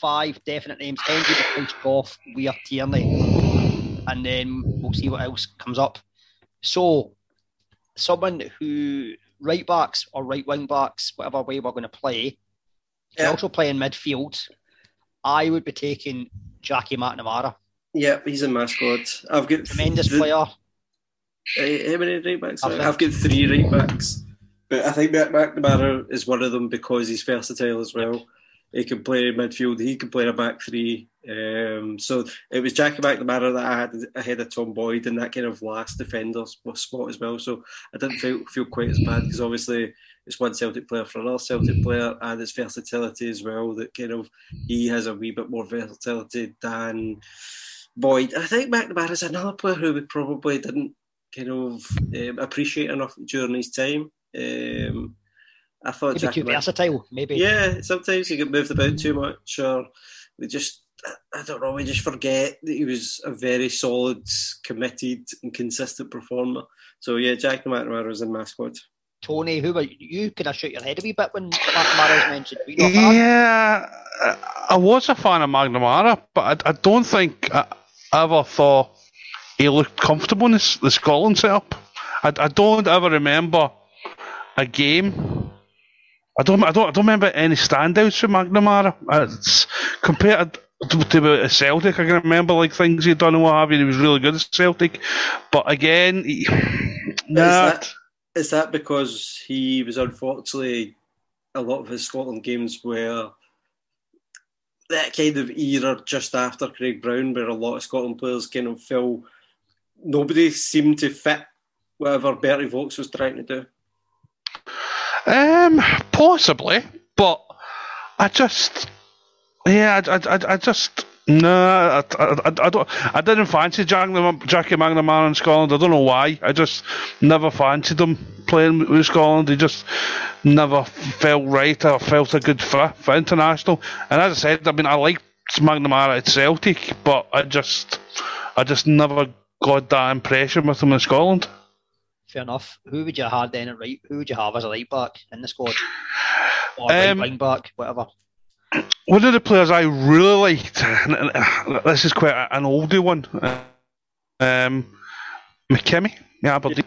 five definite names: Hendry, McLeish, Gough, Weir, Tierney, and then we'll see what else comes up. So, someone who right backs or right wing backs, whatever way we're going to play, Yeah. also play in midfield. I would be taking Jackie McNamara, Yeah, he's in my squad. I've got tremendous th- player. Uh, how many right backs? I Sorry, think- I've got three right backs, but I think Mac McNamara is one of them because he's versatile as well. He can play in midfield. He can play a back three. Um, so it was Jackie McNamara that I had ahead of Tom Boyd in that kind of last defender spot as well. So I didn't feel feel quite as bad because obviously it's one Celtic player for another Celtic player, and it's versatility as well. That kind of he has a wee bit more versatility than Boyd. I think McNamara is another player who we probably didn't kind of um, appreciate enough during his time. Um, I thought Maybe Jackie too versatile. Maybe. yeah, sometimes he get moved about too much, or we just, I don't know, we just forget that he was a very solid, committed, and consistent performer. So yeah, Jack McNamara was in my squad. Tony, who were you? Could I shoot your head a wee bit when McNamara was mentioned? Were you not a fan? Yeah, I- I was a fan of McNamara, but I, I don't think I ever thought he looked comfortable in this, the Scotland setup. I, I don't ever remember a game. I don't, I don't, I don't remember any standouts for McNamara. Uh, It's compared, to, to Celtic. I can remember like things he'd done and what have you. He was really good at Celtic, but again, he, nah, that, is that because he was unfortunately a lot of his Scotland games were that kind of era just after Craig Brown, where a lot of Scotland players kind of fell. Nobody seemed to fit whatever Berti Vogts was trying to do. Um, possibly, but I just, yeah, I, I, I just. No, I, I, I, don't. I didn't fancy Jackie McNamara in Scotland. I don't know why. I just never fancied him playing with Scotland. He just never felt right or felt a good fit for international. And as I said, I mean, I liked McNamara at Celtic, but I just, I just never got that impression with him in Scotland. Fair enough. Who would you have then at right? Who would you have as a right back in the squad? Or um, right wing back, whatever. One of the players I really liked, this is quite an oldie one, um, McKimmie, yeah, Aberdeen.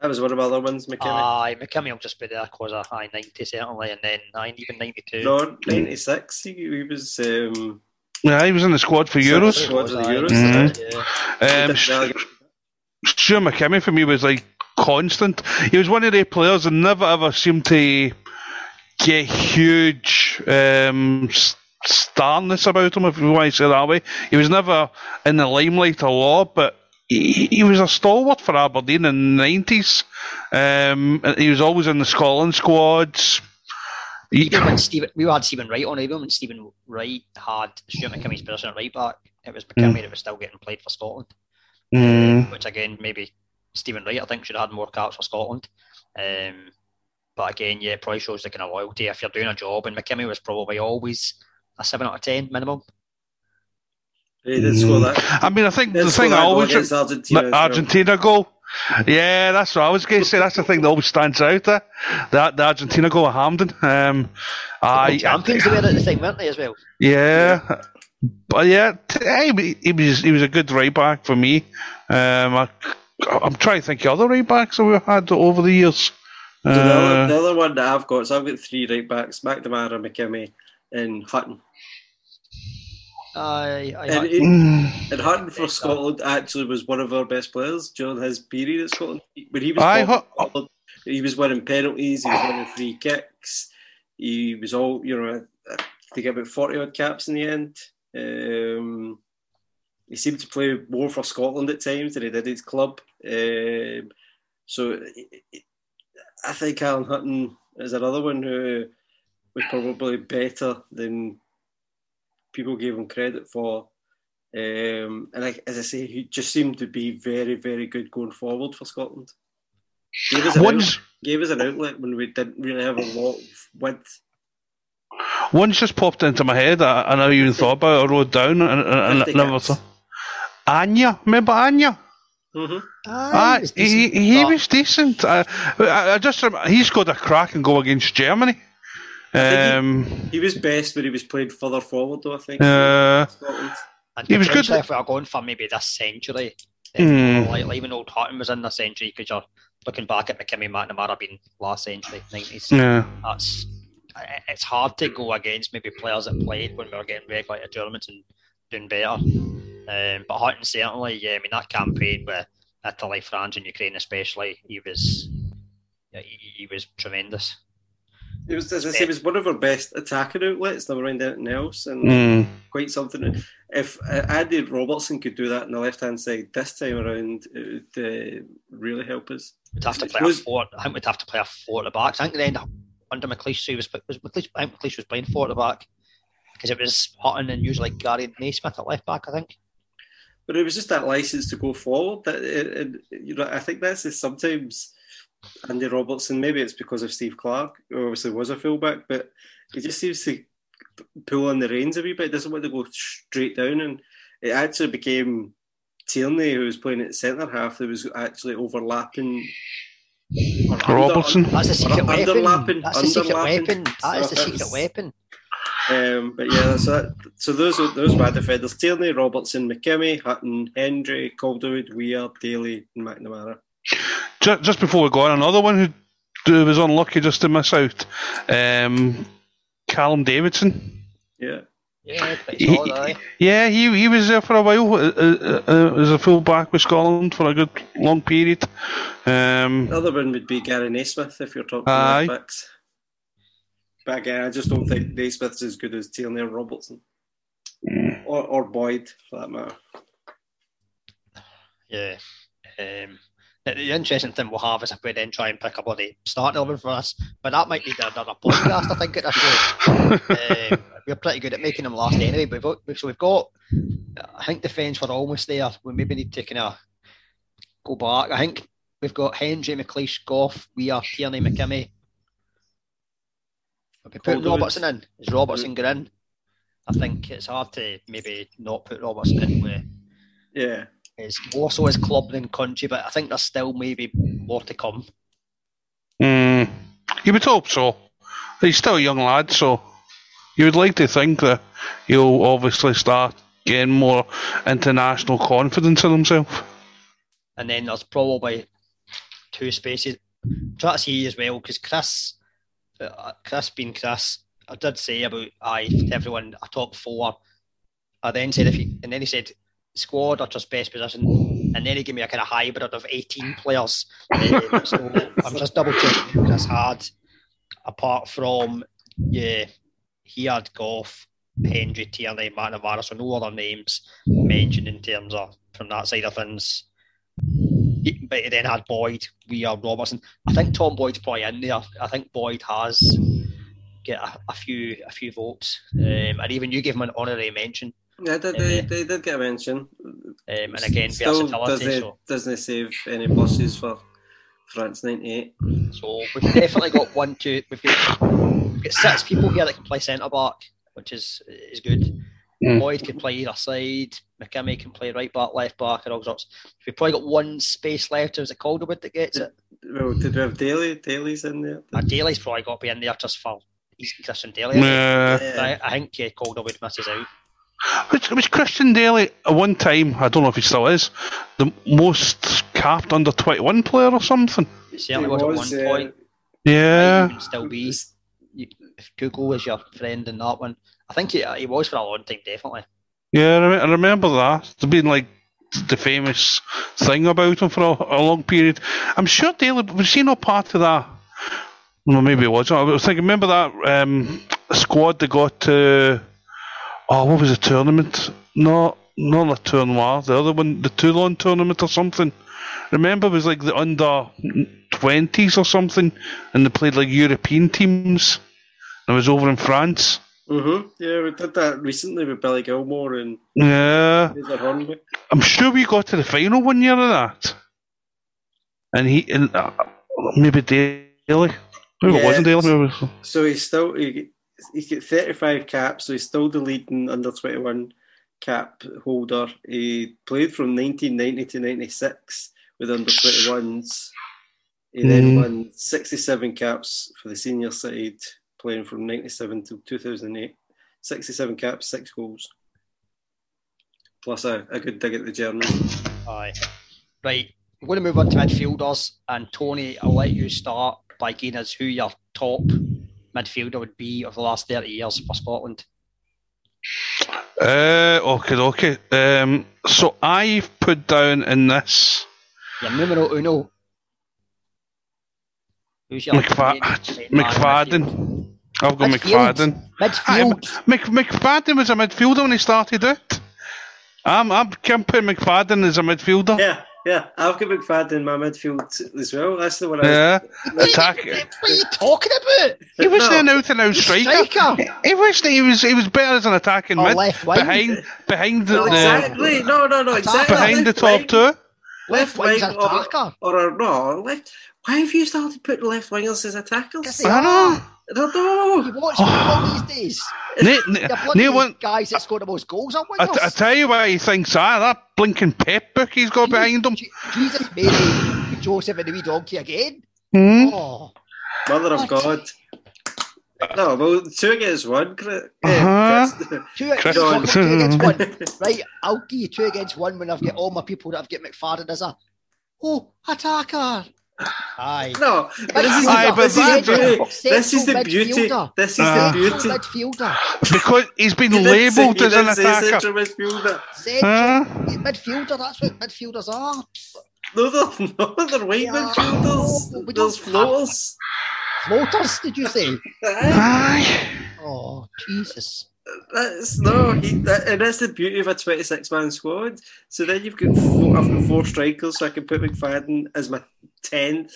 That was one of my other ones, McKimmie. Aye, McKimmie will just be there because of high 90 certainly, and then nine, even 92. No, 96, he, he was. Um, yeah, he was in the squad for Euros. Squad for the Euros. Mm-hmm. Yeah. Um, Stewart McKimmie for me was like constant. He was one of the players that never ever seemed to get huge um, starness about him, if you want to say that way. He was never in the limelight a lot, but he, he was a stalwart for Aberdeen in the 90s. Um, he was always in the Scotland squads. He, when Stephen, we had Stephen Wright on, even when Stephen Wright had Stewart McKimmie's position at right back, it was McKimmie mm. that was still getting played for Scotland. Mm. which again, maybe Stephen Wright, I think, should have had more caps for Scotland. Um, but again, yeah, probably shows the kind of loyalty if you're doing a job. And McKimmie was probably always a seven out of ten minimum. He did score that. I mean, I think the thing I always Argentina, Argentina goal. Yeah, that's what I was going to say. That's the thing that always stands out there. That the Argentina goal at Hampden. Um, I, champions I, were at the thing, weren't they as well? Yeah, yeah. but yeah, hey, he was he was a good right back for me. Um, I, I'm trying to think of other right backs that we've had over the years. Uh, the, other, the, other, one that I've got, so I've got three right backs: McNamara, McKimmie, and Hutton. I, I and, it, and Hutton for Scotland actually was one of our best players during his period at Scotland. When he was I, he was winning penalties, he was winning free kicks. He was all you know. I think about forty odd caps in the end. Um, he seemed to play more for Scotland at times than he did his club. Um, so I think Alan Hutton is another one who was probably better than people gave him credit for. Um, and I, as I say, he just seemed to be very, very good going forward for Scotland. Gave us, an outlet, gave us an outlet when we didn't really have a lot of width. One's just popped into my head. I, I never even thought about it. I wrote down and, and, and never thought. Anya, remember Anya? Mm-hmm. Ah, he, he, he was decent. I, I, just he scored a cracking goal against Germany. Um, he, he, was best when he was playing further forward, though. I think. Uh, he was good. If we are going for maybe this century, mm. like, like even old Hutton was in the century because you're looking back at McKimmie, McNamara being last century, nineties. Yeah, that's it's hard to go against maybe players that played when we were getting regular tournaments and doing better. Um, but Hutton certainly, yeah, I mean that campaign with Italy, France, and Ukraine especially, he was yeah, he, he was tremendous. It was, as I say, it was one of our best attacking outlets. Never mind anything else, and mm. quite something. If uh, Andy Robertson could do that on the left hand side this time around, it would uh, really help us. We'd have to play a four. I think we'd have to play a four at the back. I think then under McLeish, he was, was McLeish, I think McLeish was playing four at the back because it was Hutton and usually Gary Naysmith at left back. I think but it was just that license to go forward. That it, it, you know, I think that's is sometimes Andy Robertson. Maybe it's because of Steve Clarke, who obviously was a fullback, but he just seems to pull on the reins a wee bit. doesn't want to go straight down, and it actually became Tierney who was playing at centre half that was actually overlapping. Robertson. That's a secret weapon. That's a secret weapon. That is the secret weapon. Um, but yeah, so that, so those are those were defenders: Tierney, Robertson, McKimmie, Hutton, Hendry, Calderwood, Weir, Dailly, and McNamara. Just, just before we go on, another one who was unlucky just to miss out, um, Callum Davidson. Yeah. Yeah, pretty He- solid. Yeah, he he was there for a while uh, uh, uh, as a full back with Scotland for a good long period. Um, The other one would be Gary Naysmith if you're talking Aye. left backs. But again, I just don't think Naysmith's as good as Tierney or Robertson. Or, or Boyd, for that matter. Yeah. Um, the, the interesting thing we'll have is if we then try and pick a bloody start eleven for us, but that might need another podcast. I think at this rate. *laughs* um, we're pretty good at making them last anyway. But we've, got- so we've got, I think defence we're almost there. We maybe need to kind of go back. I think we've got Hendry, McLeish, Gough, Weir, Tierney, McKimmie. Have we put Calderwood. Robertson in? Is Robertson going in? I think it's hard to maybe not put Robertson in with Yeah. is more so his club than country, but I think there's still maybe more to come. mm, you would hope so. He's still a young lad, so you would like to think that he'll obviously start getting more international confidence in himself. And then there's probably two spaces. Try to see as well because Chris, Chris being Chris, I did say about I everyone a top four. I then said if he, and then he said squad or just best position, and then he gave me a kind of hybrid of 18 players. Um, *laughs* so I'm just double checking Chris had, apart from yeah, he had Gough, Hendry, Tierney, McNamara, so no other names mentioned in terms of from that side of things. He- But he then had Boyd, we are Robertson. I think Tom Boyd's probably in there. I think Boyd has get a, a few a few votes, um, and even you gave him an honorary mention. Yeah, they, they, they did get a mention. Um, and again, Still versatility. doesn't, So, doesn't save any buses for France 98. so we've definitely got one, two. We've got, we've got six people here that can play centre back, which is is good. Mm. Boyd can play either side. McKimmie can play right back, left back, and all sorts. We've probably got one space left. Is it Calderwood that gets it? Well, did we have Dailly? Dailly's in there. Uh, Dailly's probably got to be in there just for he's Christian Dailly. Yeah. I, I think uh, Calderwood misses out. Which was Christian Dailly at one time, I don't know if he still is, the most capped under 21 player or something. He certainly He was, was, at one uh, point. Yeah. Might even still be. You, if Google is your friend in that one, I think he, he was for a long time, definitely. Yeah, I, remember that. There's been like the famous thing about him for a, a long period. I'm sure Dailly was he not part of that? Well, maybe he was. I was thinking. Remember that um, squad that got to? Oh, what was the tournament? Not not the tournoi. The other one, the Toulon tournament or something. Remember, it was like the under twenties or something, and they played like European teams. And it was over in France. Mm-hmm. Yeah, we did that recently with Billy Gilmour and Yeah. I'm sure we got to the final one year of that. And he, and, uh, maybe Dailly. Maybe it wasn't Dailly. Maybe So he's still he, he's got 35 caps, so he's still the leading under 21 cap holder. He played from 1990 to 96 with under 21s. He then Mm. won 67 caps for the senior side, playing from 97 to 2008. 67 caps, six goals. Plus a, a good dig at the Germans. Aye. Right, I'm going to move on to midfielders, and Tony, I'll let you start by giving us who your top midfielder would be of the last 30 years for Scotland. uh, okay, okay. Um, so I've put down in this Your numero uno. Who's your McFa- main- main McFadden. Midfield? I've got Midfield. McFadden. Midfield. Ah, Mc, McFadden was a midfielder when he started out. I'm, I'm I'm McFadden as a midfielder. yeah, yeah. I've got McFadden in my midfield as well. That's the one I was Yeah. Attack. What are you talking about? He was No. an out and out striker. Striker. He wasn't. He was. He was better as an attacking Or mid. left wing. behind behind the, the exactly. No, no, no. Exactly. behind the top wing. two. Left wing's an or, attacker. or a, no left. Why have you started putting left wingers as attackers? Because they I know. I don't know. You watch football these days. Ne- The ne- bloody ne one, guys that score the most goals are I, wingers. t- I tell you why he thinks that. That blinking pep book he's got behind him. Je- Jesus, Mary, Joseph and the wee donkey again. Hmm? Oh, Mother of What? God. No, well, two against one. Chris. Uh-huh. Two, against Chris- one, two against one. Right, I'll give you two against one when I've got all my people that I've got McFadden as a oh attacker. Aye. No, but this is Aye, but this is the beauty. This is the beauty. This is Ah. the beauty. midfielder. Because he's been You labelled as an didn't say attacker. central midfielder. Central Huh? midfielder. That's what midfielders are. No, they're not. They're white Yeah. midfielders. No, we There's floaters. Floaters, did you say? Aye. Aye. Oh, Jesus. That's no, he, that, and that's the beauty of a twenty-six man squad. So then you've got four, I've got four strikers, so I can put McFadden as my tenth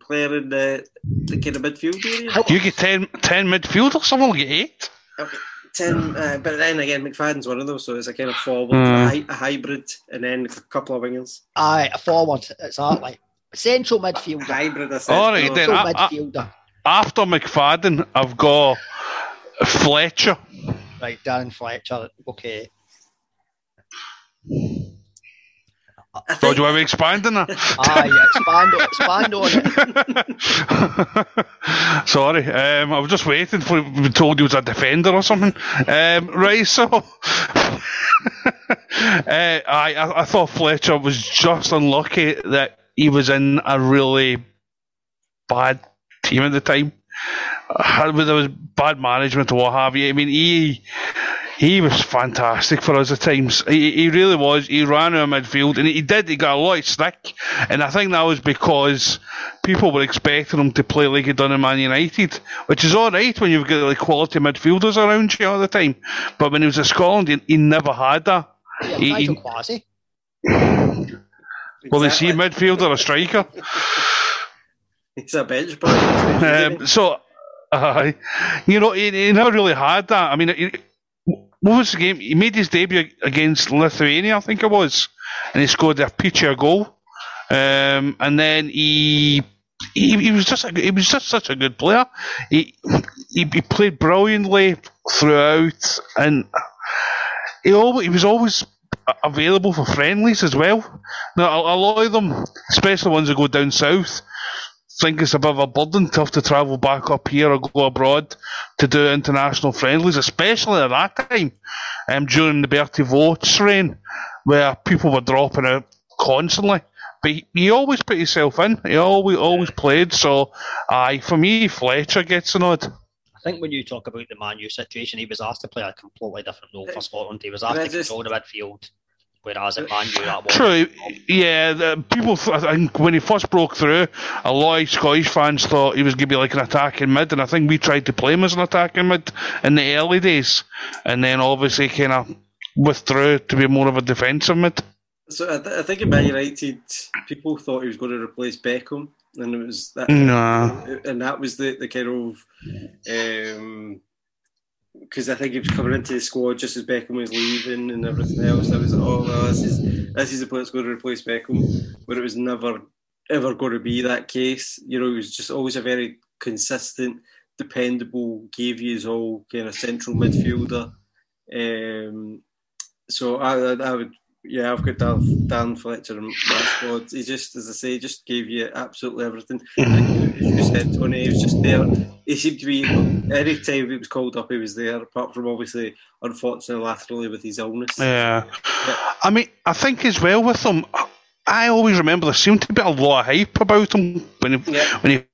player in the the kind of midfield area. How, You get 10, 10 midfielders, someone will get eight. Okay, ten, uh, but then again, McFadden's one of those, so it's a kind of forward, Hmm. a, a hybrid, and then a couple of wingers. aye, a forward, exactly. Central midfielder. Hybrid, I said. All right, no. then. Central I- I- midfielder. After McFadden, I've got Fletcher. Right, Darren Fletcher. Okay. I So think, do you want to expand on that? Aye, expand, on- expand on it. *laughs* Sorry, um, I was just waiting for to be told you was a defender or something. Um, right, so *laughs* uh, I, I I thought Fletcher was just unlucky that he was in a really bad team at the time. Uh, There was bad management or what have you. I mean, he he was fantastic for us at times. He, he really was. He ran our midfield, and he did. He got a lot of stick, and I think that was because people were expecting him to play like he done in Man United, which is all right when you've got like quality midfielders around you all the time. But when he was at Scotland, he, he never had that. Yeah, He- Nigel he- Quashie. Well, is he a midfielder or a striker? *laughs* He's a bench player. Um, so, uh, *laughs* you know, he, he never really had that. I mean, he, what was the game? He made his debut against Lithuania, I think it was, and he scored a picture goal. Um, and then he, he he was just a, he was just such a good player. He he, he played brilliantly throughout, and he always, he was always available for friendlies as well. Now, a, a lot of them, especially ones that go down south, think it's a bit of a burden to have to travel back up here or go abroad to do international friendlies, especially at that time um, during the Berti Vogts' reign, where people were dropping out constantly. But he, he always put himself in. He always always played. So, aye, for me, Fletcher gets a nod. I think when you talk about the Man U situation, he was asked to play a completely different role for Scotland. He was asked Can I to control the midfield, whereas at Man U that was True, yeah. The people, th- I think when he first broke through, a lot of Scottish fans thought he was going to be like an attacking mid, and I think we tried to play him as an attacking mid in the early days, and then obviously kind of withdrew to be more of a defensive mid. So I, th- I think in Man United, people thought he was going to replace Beckham, and it was that. Nah. And that was the, the kind of um, because I think he was coming into the squad just as Beckham was leaving and everything else. That was like, oh well, this is this is the player that's going to replace Beckham, but it was never ever going to be that case. You know, he was just always a very consistent, dependable, gave you his all kind of central midfielder. Um, so I, I, I would, yeah, I've got Dan, Dan Fletcher in my squad. He just, as I say, just gave you absolutely everything. Like you you said, Tony, he was just there. He seemed to be, any time he was called up, he was there, apart from obviously, unfortunately, laterally with his illness. Yeah. I mean, I think as well with him, I always remember there seemed to be a lot of hype about him when he, Yeah. when he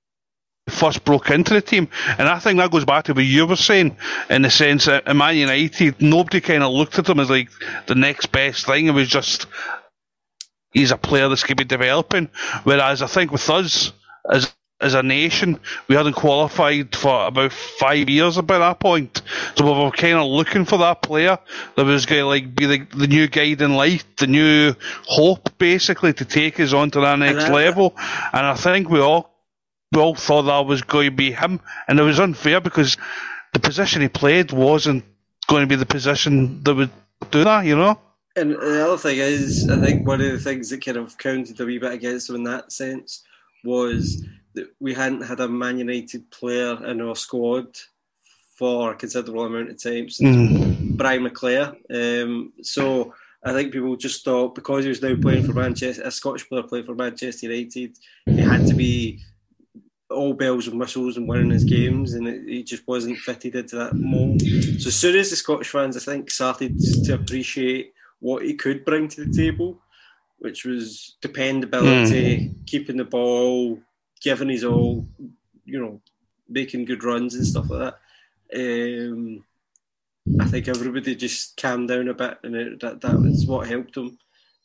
first broke into the team. And I think that goes back to what you were saying, in the sense that at Man United, nobody kind of looked at him as like the next best thing. It was just, he's a player that's going to be developing. Whereas I think with us, as as a nation, we hadn't qualified for about five years by that point. So we were kind of looking for that player that was going to like be the, the new guiding light, the new hope, basically, to take us on to that next I- level. And I think we all we all thought that was going to be him, and it was unfair because the position he played wasn't going to be the position that would do that, you know. And the other thing is, I think one of the things that kind of counted a wee bit against him in that sense was that we hadn't had a Man United player in our squad for a considerable amount of time since Mm. Brian McClair. Um, so I think people just thought because he was now playing for Manchester, a Scottish player playing for Manchester United, he had to be all bells and whistles and winning his games, and it, he just wasn't fitted into that mould. So as soon as the Scottish fans, I think, started to appreciate what he could bring to the table, which was dependability, keeping the ball, giving his all, you know, making good runs and stuff like that. Um, I think everybody just calmed down a bit, and it, that that was what helped him.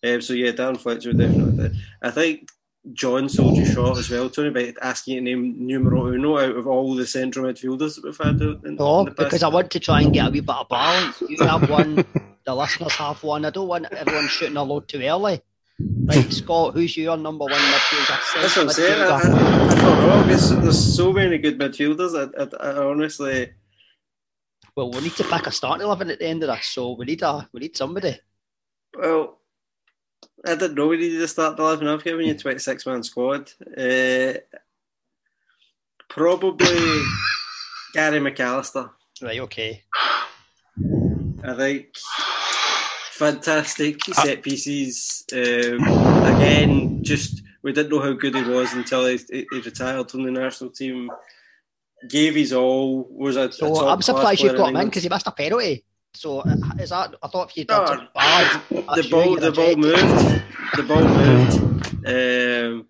Um, so yeah, Darren Fletcher definitely. I think John sold you short as well, Tony, by asking you to name numero uno out of all the central midfielders that we've had. In, No, in the past. because I want to try and get a wee bit of balance. You have one, the listeners have one. I don't want everyone shooting a load too early. Right, Scott, who's your number one midfielder? That's what I'm saying. I, I, I don't know. There's, there's so many good midfielders. I, I, honestly, Well, we need to pick a starting eleven at the end of this, so we need a we need somebody. well, I didn't know we needed to start the 11. I've given you a 26 man squad. Uh, probably *laughs* Gary McAllister. Right, okay. I think fantastic set pieces. Um, again, just we didn't know how good he was until he, he retired from the national team. Gave his all. Was a, So I'm surprised you've got him in because he missed a penalty. So uh, is that? I thought if you did No, bad, the ball, the ball moved. The ball moved. Um,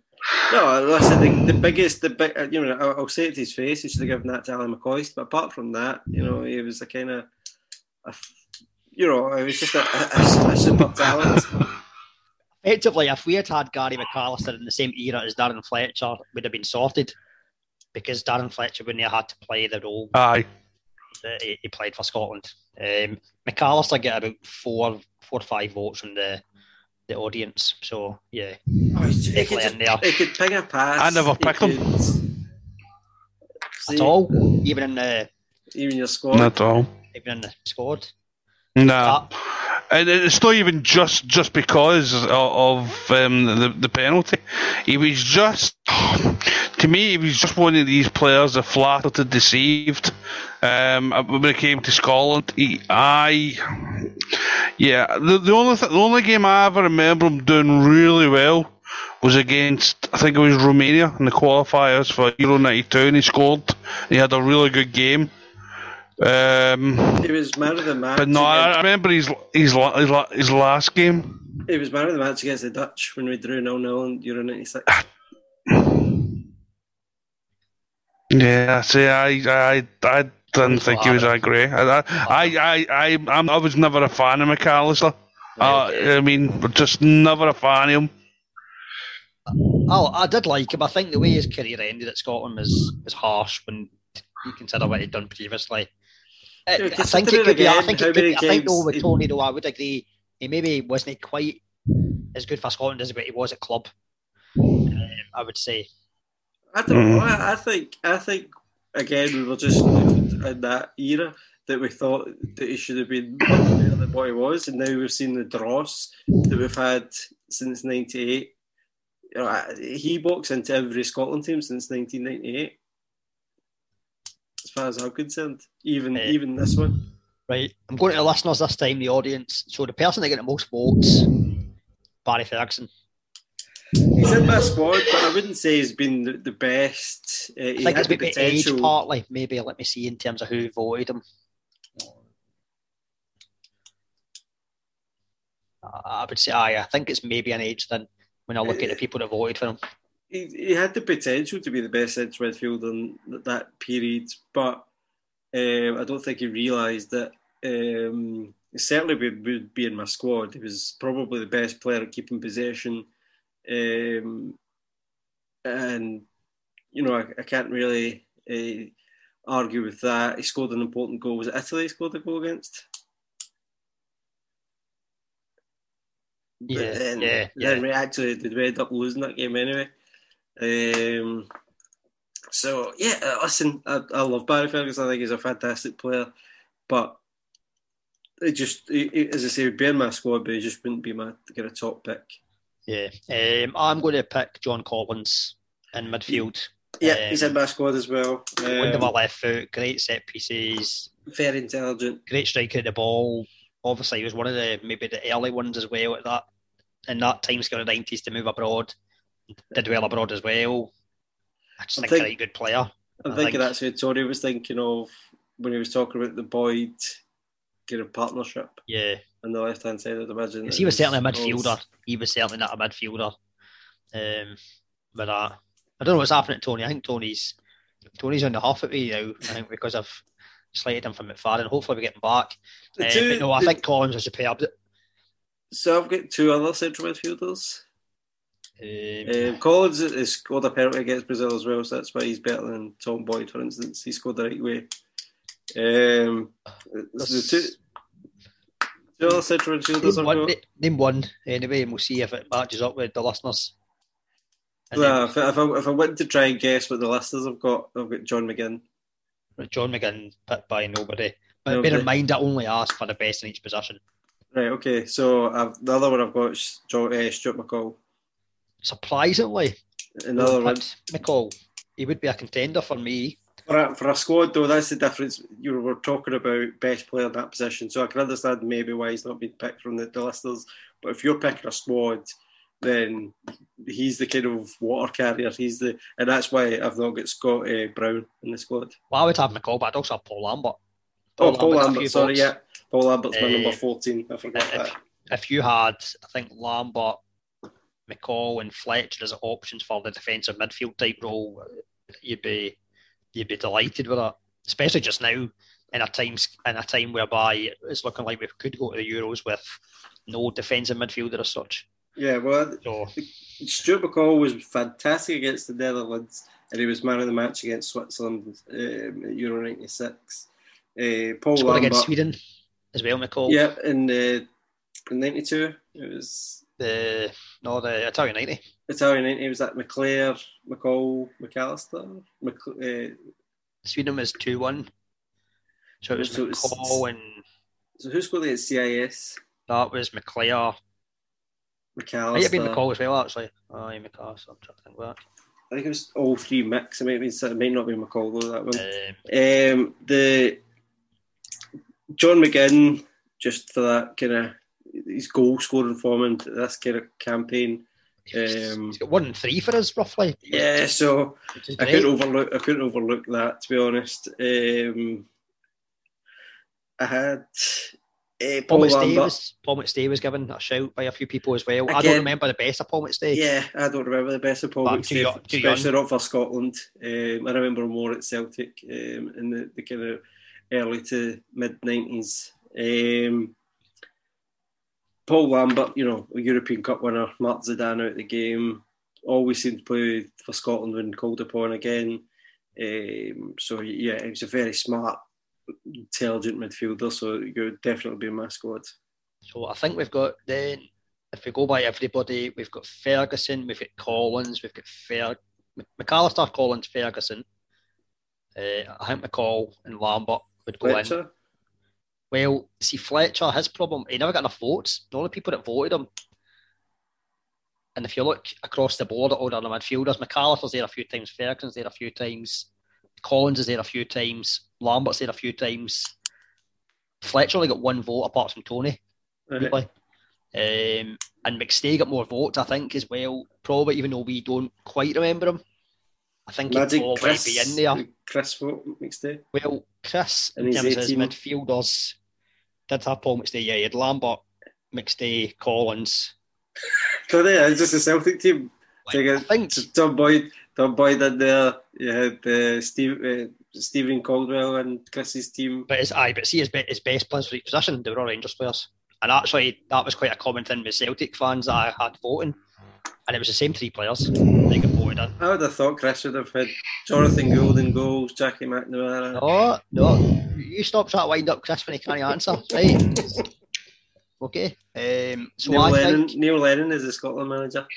no, listen. The, the biggest, the big, uh, you know, I'll, I'll say it to his face. He should have given that to Alan McCoist. But apart from that, you know, he was a kind of, a, you know, it was just a, a, a super *laughs* talent. Effectively, if we had had Gary McAllister in the same era as Darren Fletcher, we'd have been sorted because Darren Fletcher wouldn't have had to play the role Aye. that he, he played for Scotland. Um, McAllister get about four, four or five votes from the the audience. So yeah, Oh, he, he, could Definitely just, in there. he could ping a pass. I never he picked him. could- at all, even in the Even your squad. Not at all. even in the squad. Nah. That- And it's not even just just because of, of um, the the penalty. He was just to me, he was just one of these players that flattered and deceived. Um, when it came to Scotland, he, I yeah, the, the only th- the only game I ever remember him doing really well was against I think it was Romania in the qualifiers for Euro '92, and he scored. He had a really good game. Um, He was man of the match. but no, I, against- I remember his his his, his last game. he was man of the match against the Dutch when we drew 0 0 in Euro 96. Yeah, see, I I I didn't Also think he was that great. I I I I, I'm, was never a fan of McAllister. Uh, I mean, just never a fan of him. Oh, I did like him. I think the way his career ended at Scotland was was harsh when you consider what he'd done previously. I, think it could be. I think it could be, I think though with Tony, though, I would agree. He maybe wasn't quite as good for Scotland as what he was at club. Um, I would say. I don't know. Mm. I, I think I think again we were just in that era that we thought that he should have been much better than what he was, and now we've seen the dross that we've had since '98. You know, he walks into every Scotland team since 1998, as far as I'm concerned. Even Eh. even this one. Right, I'm going to the listeners this time, the audience. So the person that got the most votes, Barry Ferguson. He's in my squad, but I wouldn't say he's been the, the best. Uh, I think it's maybe age partly. Maybe let me see in terms of who voted him. I I would say, aye, I think it's maybe an age thing when I look at the people that voted for him. He, he had the potential to be the best central midfielder in that period, but um, I don't think he realised that. Um, he certainly would, would be in my squad. He was probably the best player at keeping possession, um, and you know I, I can't really uh, argue with that. He scored an important goal. Was it Italy he scored a goal against? But Yeah, then, yeah, then yeah. we actually did we end up losing that game anyway. Um, so yeah, uh, listen, I, I love Barry Ferguson. I think he's a fantastic player, but it just, he, he- as I say, would be in my squad, but he just wouldn't be my get a top pick. Yeah, um, I'm going to pick John Collins in midfield. Yeah, Um, he's in my squad as well. Of Um, my left foot, great set pieces, very intelligent. great striker at the ball. Obviously, he was one of the maybe the early ones as well at that in that time scale of the nineties to move abroad. Did well abroad as well. I just think, think- a very good player. I'm I thinking think- that's who Tony was thinking of when he was talking about the Boyd kind of partnership. Yeah, on the left hand side, of the imagine. he was certainly a midfielder. He was certainly not a midfielder. Um, but uh, I don't know what's happening to Tony. I think Tony's Tony's on the half at me now. I think because I've slated him from McFadden. Hopefully, we get him back. Uh, two, no, I the, think Collins was superb. So I've got two other central midfielders. Um, um, Collins has scored a penalty against Brazil as well, so that's why he's better than Tom Boyd, for instance. He scored the right way. Um, the two, two other central midfielders. Name one, name one anyway, and we'll see if it matches up with the listeners. Well, if, if, I, if I went to try and guess what the listeners have got, I've got John McGinn. John McGinn picked by nobody. But nobody. bear in mind, I only asked for the best in each position. Right, okay. So I've, the other one I've got is John, uh, Stuart McCall. Surprisingly, another one. McCall. He would be a contender for me. For a, for a squad, though, that's the difference. You were talking about best player in that position, so I can understand maybe why he's not been picked from the, the listers. But if you're picking a squad, then he's the kind of water carrier. He's the, and that's why I've not got Scott uh, Brown in the squad. Well, I would have McCall, but I'd also have Paul Lambert. Paul oh, Paul Lambert, sorry, yeah. Paul Lambert's my uh, number 14. I forgot if, that. If you had, I think, Lambert, McCall, and Fletcher as options for the defensive midfield type role, you'd be you'd be delighted with that. Especially just now in a times in a time whereby it's looking like we could go to the Euros with no defensive midfielder as such. Yeah, well, so. Stuart McCall was fantastic against the Netherlands, and he was man of the match against Switzerland um, at Euro '96. Uh, Paul Lambert against Sweden as well, McCall. Yeah, in uh, in '92 it was the no the Italia '90. Italia '90 was that McClair, McCall, McAllister. Mc, uh, Sweden was two one. So it was so McCall and. So who scored against CIS? That was McClair, McAllister. Might have been McCall as well, actually. Oh, yeah, McAllister. I'm trying to think back. I think it was all three mix. It might, be, it might not be McCall though. That one. Um, um, the John McGinn, just for that kind of his goal scoring form in this kind of campaign. Um, he's got one and three for us roughly. Yeah, so I couldn't overlook. I couldn't overlook that to be honest. Um, I had uh, Paul, Paul McStay was Paul McStay was given a shout by a few people as well. Again, I don't remember the best of Paul McStay. Yeah, I don't remember the best of Paul but McStay, too, too especially young. not for Scotland. Um, I remember more at Celtic um, in the, the, kind of early to mid nineties. Um, Paul Lambert, you know, a European Cup winner, Mark Zidane out the game, always seemed to play for Scotland when called upon again. Um, so yeah, he was a very smart intelligent midfielder, so you would definitely be in my squad. So I think we've got then, if we go by everybody, we've got Ferguson, we've got Collins, we've got Fer- McAllister, Collins, Ferguson. Uh, I think McCall and Lambert would go Fletcher. in. Well, see, Fletcher, his problem, he never got enough votes. The only people that voted him. And if you look across the board at all the other midfielders, McAllister's there a few times, Ferguson's there a few times, Collins is there a few times, Lambert's there a few times. Fletcher only got one vote apart from Tony. Really? Um, and McStay got more votes, I think, as well. Probably even though we don't quite remember him. I think he'd probably Chris, be in there. Chris vote McStay? Well, Chris, in terms of his midfielders, did have Paul McStay. Yeah, he had Lambert, McStay, Collins. *laughs* so yeah, it's just a Celtic team. Like, I think Tom Boyd, Tom Boyd in there. You had uh, Steve, uh, Steven Caldwell and Chris's team. But his aye, but see his, his best players for each position, they were all Rangers players. And actually, that was quite a common thing with Celtic fans that I had voting. And it was the same three players they got voted in. I would have thought Chris would have had Jonathan Gould goals, Jackie McNamara. No, no. You stop trying to wind up Chris when he can't answer. *laughs* Right. Okay. Um, so Neil, Lennon, think, Neil Lennon is the Scotland manager.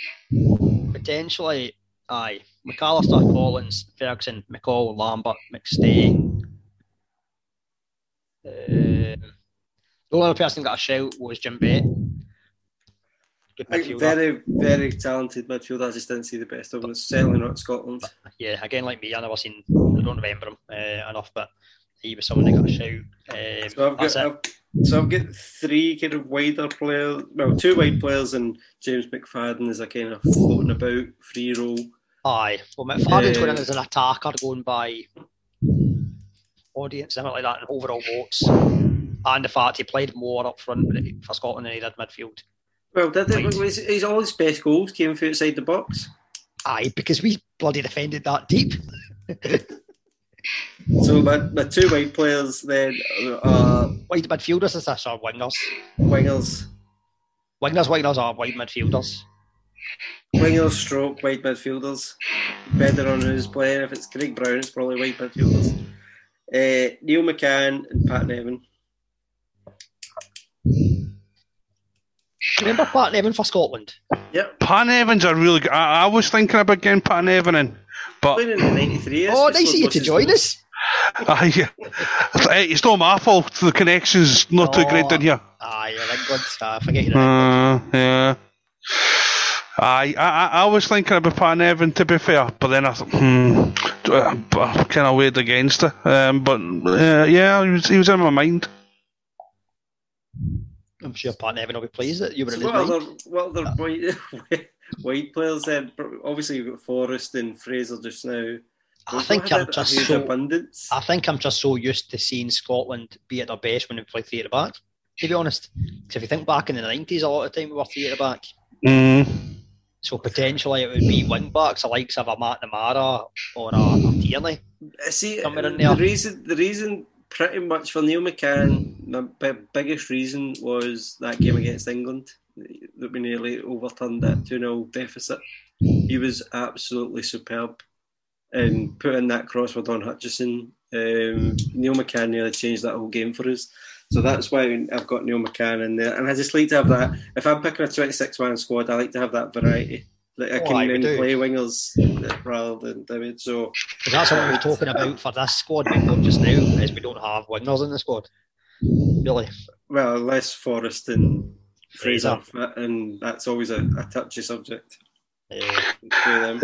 Potentially, aye. McAllister, Collins, Ferguson, McCall, Lambert, McStay. Uh, the only other person that got a shout was Jim Bett. Very, very talented midfielder. I just didn't see the best of him. It's certainly not Scotland. Yeah, again, like me, I never seen. I don't remember him uh, enough, but he was someone that got a shout. Um, so I've got, I've, so I've got three kind of wider players. Well, two wide players, and James McFadden is a kind of floating about free role. Aye, well, McFadden's uh, going in as an attacker, going by audience, something like that, and overall votes. and the fact he played more up front for Scotland than he did midfield. Well, did it, was, he's all his best goals came from outside the box. Aye, because we bloody defended that deep. *laughs* so my, my two white players then are white midfielders is this or wingers? Wingers. Wingers, wingers are white midfielders. Wingers, stroke, white midfielders. Better on who's playing. If it's Craig Brown, it's probably white midfielders. Uh, Neil McCann and Pat Nevin. Remember Pat Nevin for Scotland? Yep. Pat Nevin's a really good. I, I was thinking about getting Pat Nevin in, but in the 93 oh, nice of you to join us. *laughs* Aye, it's not my fault. The connection's not too great in here. Aye, you're England. I forget you uh, Yeah. Aye, I, I, I was thinking about Pat Nevin to be fair, but then I thought, hmm, I kind of weighed against it. Um, but uh, yeah, he was, he was in my mind. I'm sure Pat Nevin will be pleased that you were so in his what mind. Other, what other white, *laughs* white players then? Obviously, you've got Forrest and Fraser just now. I think I'm just so. Abundance. I think I'm just so used to seeing Scotland be at their best when we play three at the back. To be honest, because if you think back in the nineties, a lot of the time we were three at the back. Mm. So potentially it would be wing backs, the likes of a McNamara or a, a Tierney. See, the reason the reason pretty much for Neil McCann, the biggest reason was that game against England that we nearly overturned that 2 0 deficit. He was absolutely superb. And putting that cross with Don Hutchison, um, Neil McCann nearly changed that whole game for us. So that's why I've got Neil McCann in there. And I just like to have that. If I'm picking a 26 man squad, I like to have that variety. Like I can then play wingers rather than David. So that's what we're talking about for this squad we've got just now. Is we don't have wingers in the squad. Really? Well, less Forrest and Fraser, Fraser. and that's always a, a touchy subject. Yeah.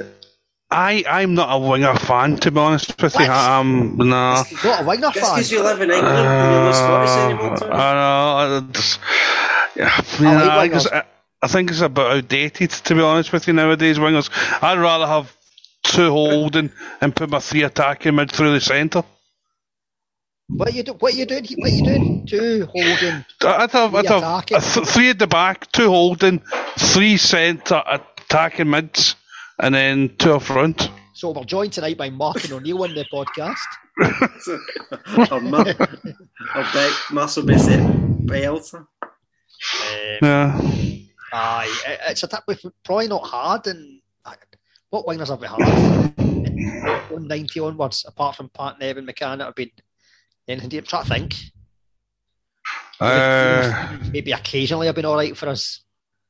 I I'm not a winger fan to be honest with you. Um, no. Nah. Not a winger fan. Just because you live in England uh, and you're not Scottish anymore. I know. I, just, yeah, I, like I, I think it's a bit outdated to be honest with you nowadays. Wingers. I'd rather have two holding and put my three attacking mid through the centre. What are you do? What you doing? What are you doing? Two holding. I'd have, I'd have th- three at the back, two holding, three centre attacking mids and then two up front. So we're joined tonight by Mark and O'Neill on the podcast. *laughs* I'll bet Marcel Bisset by Um, yeah. Aye, it's a probably not hard. And what wingers have we had? *laughs* 190 onwards, apart from Pat Nevin McCann, that have been anything. I'm trying to think. Uh, maybe occasionally I've been all right for us.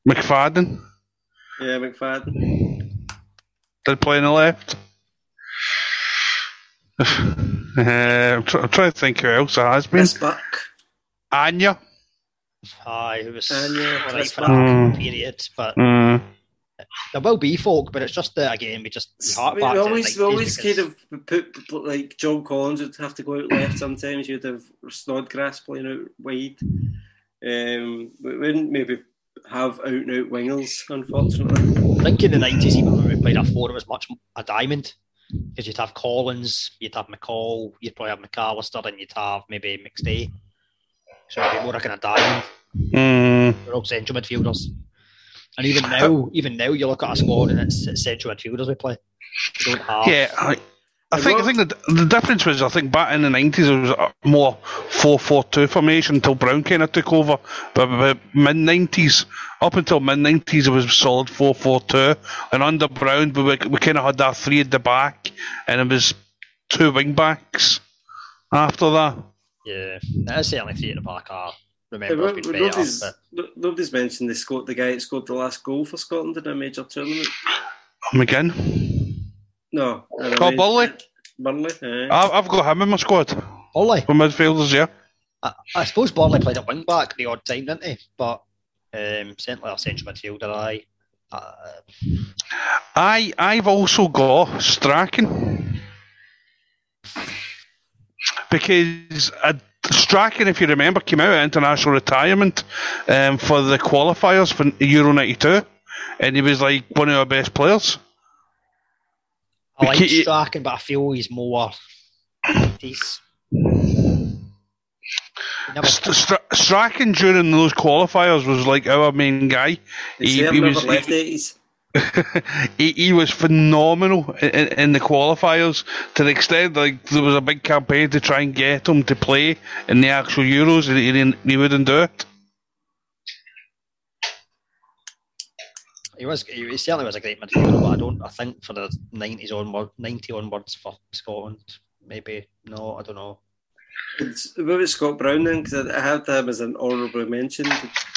McFadden. Yeah, McFadden. Did play on the left. uh, I'm, try- I'm, trying to think who else has been. Miss Buck. Anya. Aye, who was Anya, right for that period, but mm. There will be folk, but it's just that again we just we, we always we always kind of put like John Collins would have to go out left sometimes. You'd have Snodgrass playing out wide. Um, we wouldn't maybe have out and out wingers, unfortunately. I think in the nineties, even when we played a four, it was much a diamond because you'd have Collins, you'd have McCall, you'd probably have McAllister, and you'd have maybe McStay. So it'd be more like a diamond. Mm. We're all central midfielders. And even now, even now, you look at a squad and it's, it's central midfielders we play. We don't have. Yeah, I, I think I think the, the difference was I think back in the nineties it was more four four two formation until Brown kind of took over. But, but mid nineties up until mid nineties it was solid four four two, and under Brown we we kind of had that three at the back, and it was two wing backs after that. Yeah, that's certainly three at the back. I remember yeah, better, nobody's, but... nobody's mentioned the scored the guy that scored the last goal for Scotland in a major tournament. McGinn. No. Oh, Burley. Burnley. I've got him in my squad. Burley. For midfielders, yeah. I, I suppose Burley played at wing back the odd time, didn't he? But um, certainly a central midfielder, I. Uh, I I've also got Strachan because uh, Strachan, if you remember, came out of international retirement um, for the qualifiers for Euro '92, and he was like one of our best players. I like Strachan, but I feel he's more. He's. Never, St- Str- Strachan during those qualifiers was like our main guy. He, He, he was left 80s. *laughs* he, he was phenomenal in, in, in the qualifiers to the extent like there was a big campaign to try and get him to play in the actual Euros and he, didn't, he wouldn't do it. he was. He, he certainly was a great midfielder, but I don't. I think for the nineties onward, ninety onwards for Scotland, maybe no. I don't know. It's, what about Scott Brown then? Because I had him as an honourable mention.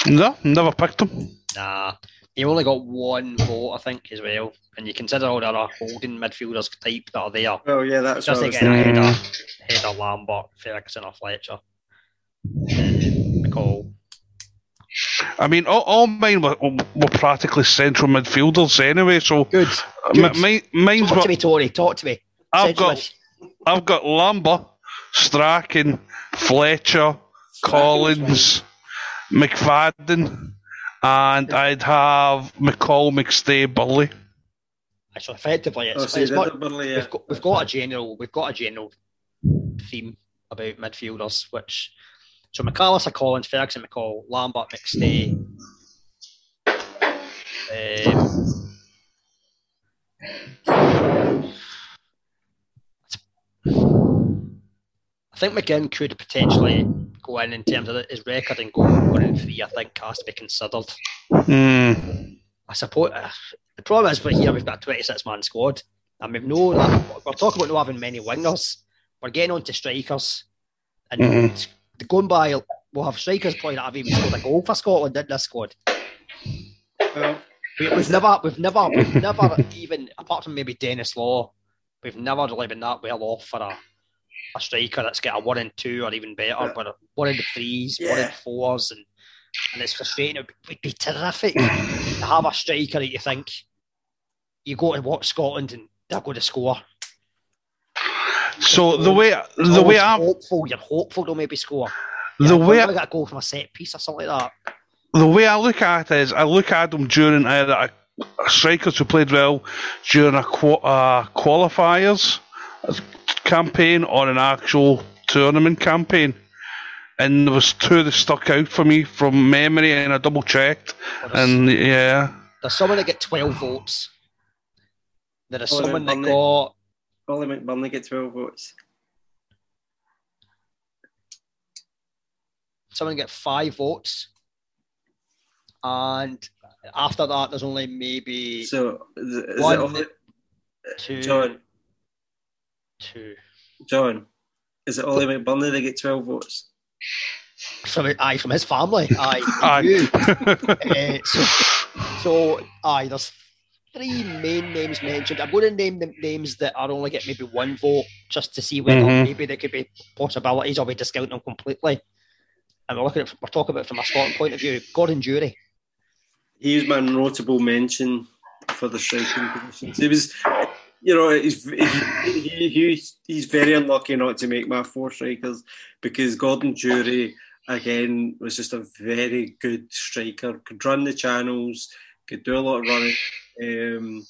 No, never picked him. Nah, he only got one vote, I think, as well. And you consider all the other holding midfielders type that are there. Oh yeah, that's Just what I was again ahead Mm. of, ahead of Lambert, Ferguson, or Fletcher. McCall. I mean, all, all mine were, were practically central midfielders anyway. So Good. uh, Good. mi- mine, mine's Talk what to me, Tony. Talk to me. I've got. I've got Lambert, Strachan, Fletcher, Collins, McFadden, and I'd have McCall, McStay, Burley. mid- So effectively, it's, Oh, it's much, Burley, yeah. we've got we've got a general we've got a general theme about midfielders, which so McAllister, Collins, Ferguson, McCall, Lambert, McStay. Um, I think McGinn could potentially go in in terms of his record and go one and three. I think has to be considered. Hmm. I suppose uh, the problem is, but here we've got a 26 man squad, and we've no. We're talking about not having many wingers. We're getting on to strikers, and Mhm. going by, we'll have strikers probably that have even scored a goal for Scotland in this squad. Well, We, we've never, we've never, we've never even apart from maybe Denis Law, we've never really been that well off for a, a striker that's got a one and two or even better, Yeah. but a one in the threes, one in fours, and and it's frustrating. It would be terrific *laughs* to have a striker that you think you go and watch Scotland and they're going to score. So the way the way always I hopeful, you're hopeful they'll maybe score. the way I got a goal from a set piece or something like that. the way I look at it is I look at them during either a, a strikers who played well during a qua- uh, qualifiers campaign or an actual tournament campaign. And there was two that stuck out for me from memory, and I double checked. And yeah, There's someone that get 12 votes. There is someone that Burnley. got Oli McBurnie get 12 votes. someone get five votes. And after that, there's only maybe So, is it, is it One- Ollie, two. John, two. John, is it Oli McBurnie that get 12 votes? From, aye, from his family. Aye. *laughs* Aye. You. Eh, *laughs* so, so, aye, there's three main names mentioned. I'm going to name the names that are only get maybe one vote just to see whether Mhm. maybe there could be possibilities or we discount them completely. And we're looking at, we're talking about it from a Scotland point of view. Gordon Durie. He was my notable mention for the striking positions. He was, you know, he's he, he, he, he's very unlucky not to make my four strikers because Gordon Durie again was just a very good striker. Could run the channels, could do a lot of running. Um,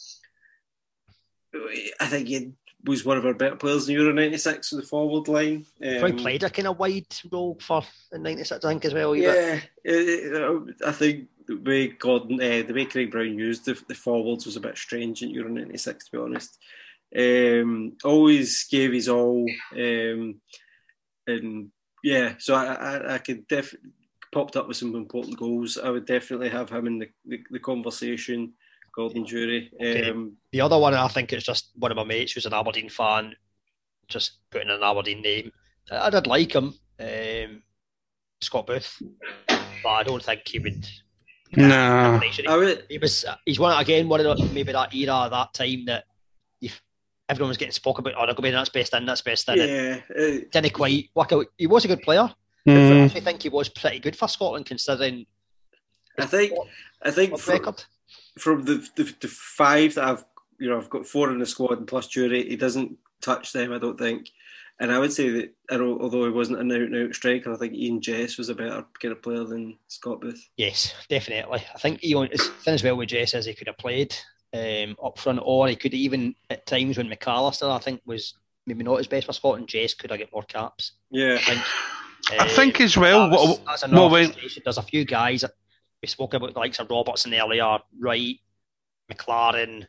I think he was one of our better players in Euro '96 with the forward line. Probably Um, played a kind of wide role for in '96, I think, as well. Yeah. yeah, it- it- I think the way Gordon, uh, the way Craig Brown used the, the forwards was a bit strange in Euro '96, to be honest. Um, always gave his all, um, and yeah, so I, I, I could definitely popped up with some important goals. I would definitely have him in the, the, the conversation. Gordon Durie. Okay. Um, The other one, I think it's just one of my mates who's an Aberdeen fan, just putting an Aberdeen name. I I did like him, um, Scott Booth, but I don't think he would. nah. I would, He was. He's one again. One of the, maybe that era, that time that if everyone was getting spoken about, oh, they're going to be that's best in, that's best in. yeah, uh, Didn't quite work out. He was a good player. I Mm. actually think he was pretty good for Scotland considering I think, I think for- record. From the, the the five that I've you know I've got four in the squad and plus Durie, he doesn't touch them. I don't think. And I would say that although he wasn't an out and out striker, I think Ian Jess was a better kind of player than Scott Booth. Yes, definitely. I think he on- his thing as well with Jess as he could have played um, up front, or he could even at times when McAllister I think was maybe not his best for Scotland. Jess could have get more caps. Yeah, I think I think as well. That's, what- that's well, another when- frustration. There's a few guys that we spoke about, the likes of Robertson earlier, Wright, McLaren,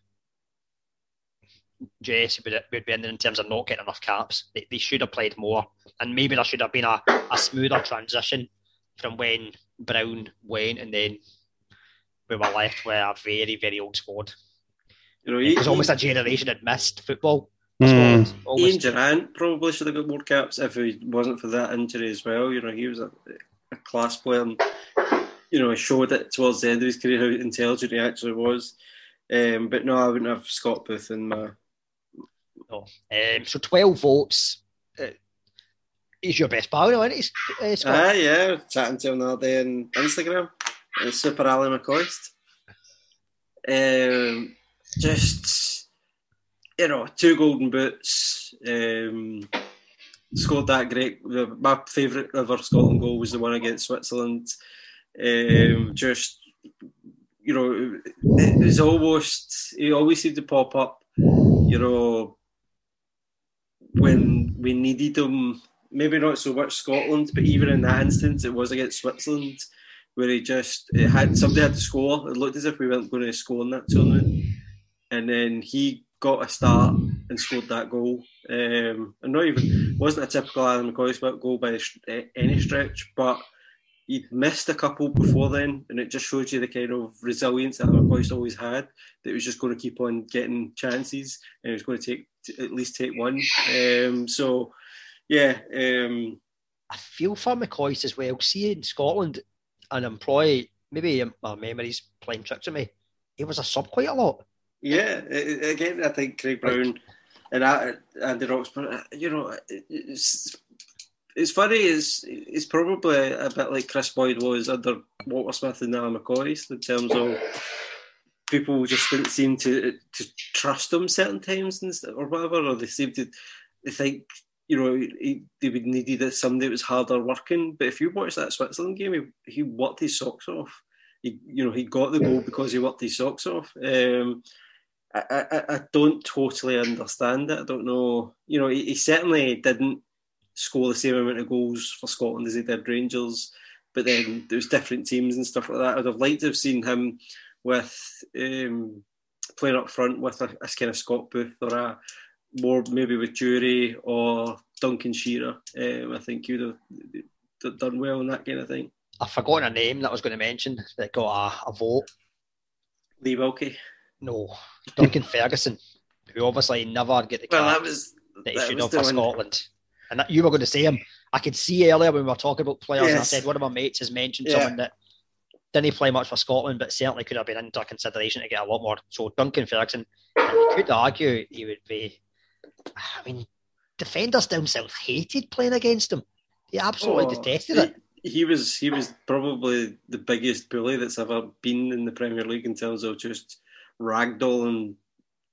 Jesse would, would be in there in terms of not getting enough caps. They, they should have played more, and maybe there should have been a, a smoother transition from when Brown went, and then we were left with a very, very old squad. You know, It was he- almost a generation had missed football. Hmm. Ian Durrant probably should have got more caps if it wasn't for that injury as well. You know, he was a, a class player and, you know, he showed it towards the end of his career how intelligent he actually was. Um, but no, I wouldn't have Scott Booth in my. No. Um, so 12 votes. Uh, he's your best pal isn't he, uh, Scott? Ah, yeah, chatting to him the other day on Instagram. And Super Ally McCoist. Um, just, you know, two golden boots. Um, scored that great. My favourite ever Scotland goal was the one against Switzerland. Um, just, you know, it was almost, he always seemed to pop up, you know, when we needed him. Maybe not so much Scotland, but even in that instance, it was against Switzerland where he just it had somebody had to score. It looked as if we weren't going to score in that tournament, and then he got a start and scored that goal. Um, and not even wasn't a typical Alan McCoist goal by any stretch, but he'd missed a couple before then, and it just shows you the kind of resilience that McCoist always had. That he was just going to keep on getting chances, and he was going to take at least take one. Um, so, yeah. Um, I feel for McCoist as well. See in Scotland, and I'm maybe my memory's playing tricks on me. He was a sub quite a lot. Yeah, again, I think Craig Brown and I, Andy Roxburgh, you know, it's funny. It's it's probably a bit like Kris Boyd was under Walter Smith and Alan McCoist in terms of people just didn't seem to to trust him certain times and or whatever, or they seemed to they think you know he, they would needed it somebody that was harder working. But if you watch that Switzerland game, he, he worked his socks off. He you know he got the goal because he worked his socks off. Um, I, I, I don't totally understand it. I don't know. You know, he, he certainly didn't score the same amount of goals for Scotland as he did Rangers, but then there was different teams and stuff like that. I'd have liked to have seen him with um, playing up front with a, a kind of Scott Booth or a more maybe with Durie or Duncan Shearer. Um, I think you'd have done well in that kind of thing. I've forgotten a name that I was going to mention that got a, a vote. Lee Wilkie. No, Duncan *laughs* Ferguson, who obviously never get the Well, that was that he should have the for one- Scotland. And that, you were going to say him. I could see earlier when we were talking about players, and I said one of my mates has mentioned Yeah. someone that didn't play much for Scotland, but certainly could have been under consideration to get a lot more. So Duncan Ferguson, you could argue he would be. I mean, defenders down south hated playing against him. He absolutely Oh, detested it. He, he was he was probably the biggest bully that's ever been in the Premier League in terms of just ragdolling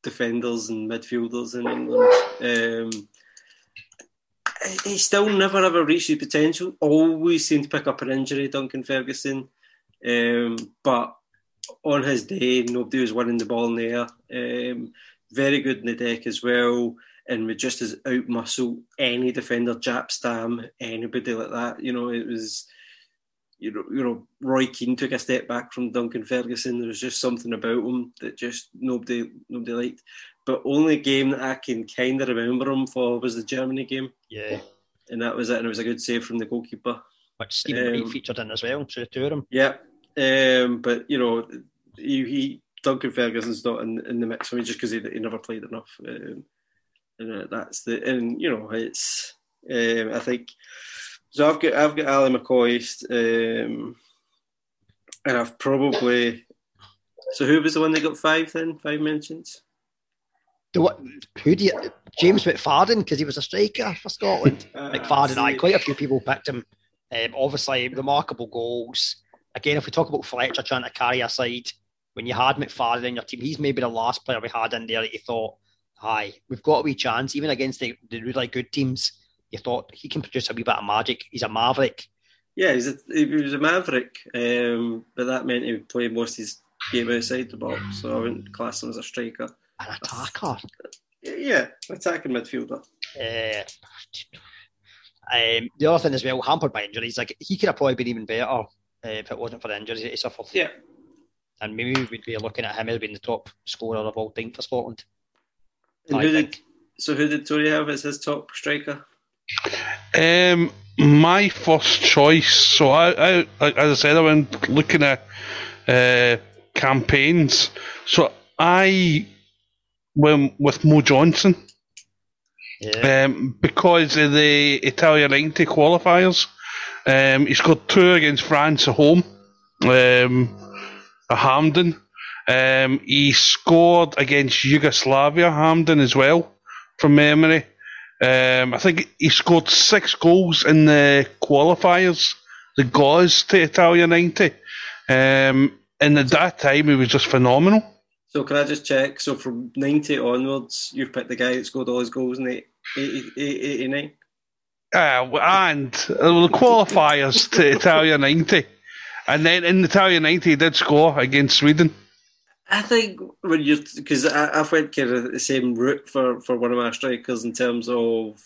defenders and midfielders in England. Um, he still never ever reached his potential. Always seemed to pick up an injury, Duncan Ferguson. Um, but on his day, nobody was winning the ball in the air. Um, very good in the deck as well and would just as out muscle any defender, Jaap Stam, anybody like that. You know, it was, you know, you know, Roy Keane took a step back from Duncan Ferguson. There was just something about him that just nobody nobody liked. But only game that I can kind of remember him for was the Germany game, Yeah, and that was it. And it was a good save from the goalkeeper. which Stephen Um, featured in as well. So two of them. Yeah, um, but you know, he, he Duncan Ferguson's not in, in the mix for me just because he, he never played enough. Um, and that's the and you know it's um, I think so. I've got I've got Ally McCoist, um, and I've probably so who was the one that got five then five mentions? The what? Who do you? James McFadden because he was a striker for Scotland. Uh, *laughs* McFadden, I see. quite a few people picked him. Um, obviously, remarkable goals. Again, if we talk about Fletcher trying to carry a side, when you had McFadden in your team, he's maybe the last player we had in there that you thought, aye, we've got a wee chance, even against the, the really good teams. You thought he can produce a wee bit of magic. He's a maverick. Yeah, he's a, he was a maverick, um, but that meant he played most of his game outside the box, so I wouldn't class him as a striker. An attacker. Yeah, attacking midfielder. Uh, Um, the other thing as well, hampered by injuries, like he could have probably been even better uh, if it wasn't for the injuries that he suffered. Yeah. And maybe we'd be looking at him as being the top scorer of all time for Scotland. And who did, so who did Tory have as his top striker? Um, my first choice. So I, I, as I said, I went looking at uh, campaigns. So I went with Mo Johnston Yeah. um, because of the Italia 90 qualifiers. Um, he scored two against France at home, um, at Hampden. Um, he scored against Yugoslavia, Hampden as well, from memory. Um, I think he scored six goals in the qualifiers, the goals to Italia 90. Um, and at that time, he was just phenomenal. So can I just check? So from 90 onwards, you've picked the guy that scored all his goals in the 80, 89? Uh, and uh, the qualifiers to Italia 90. And then in Italia 90, he did score against Sweden. I think when you're because I've went kind of the same route for, for one of my strikers in terms of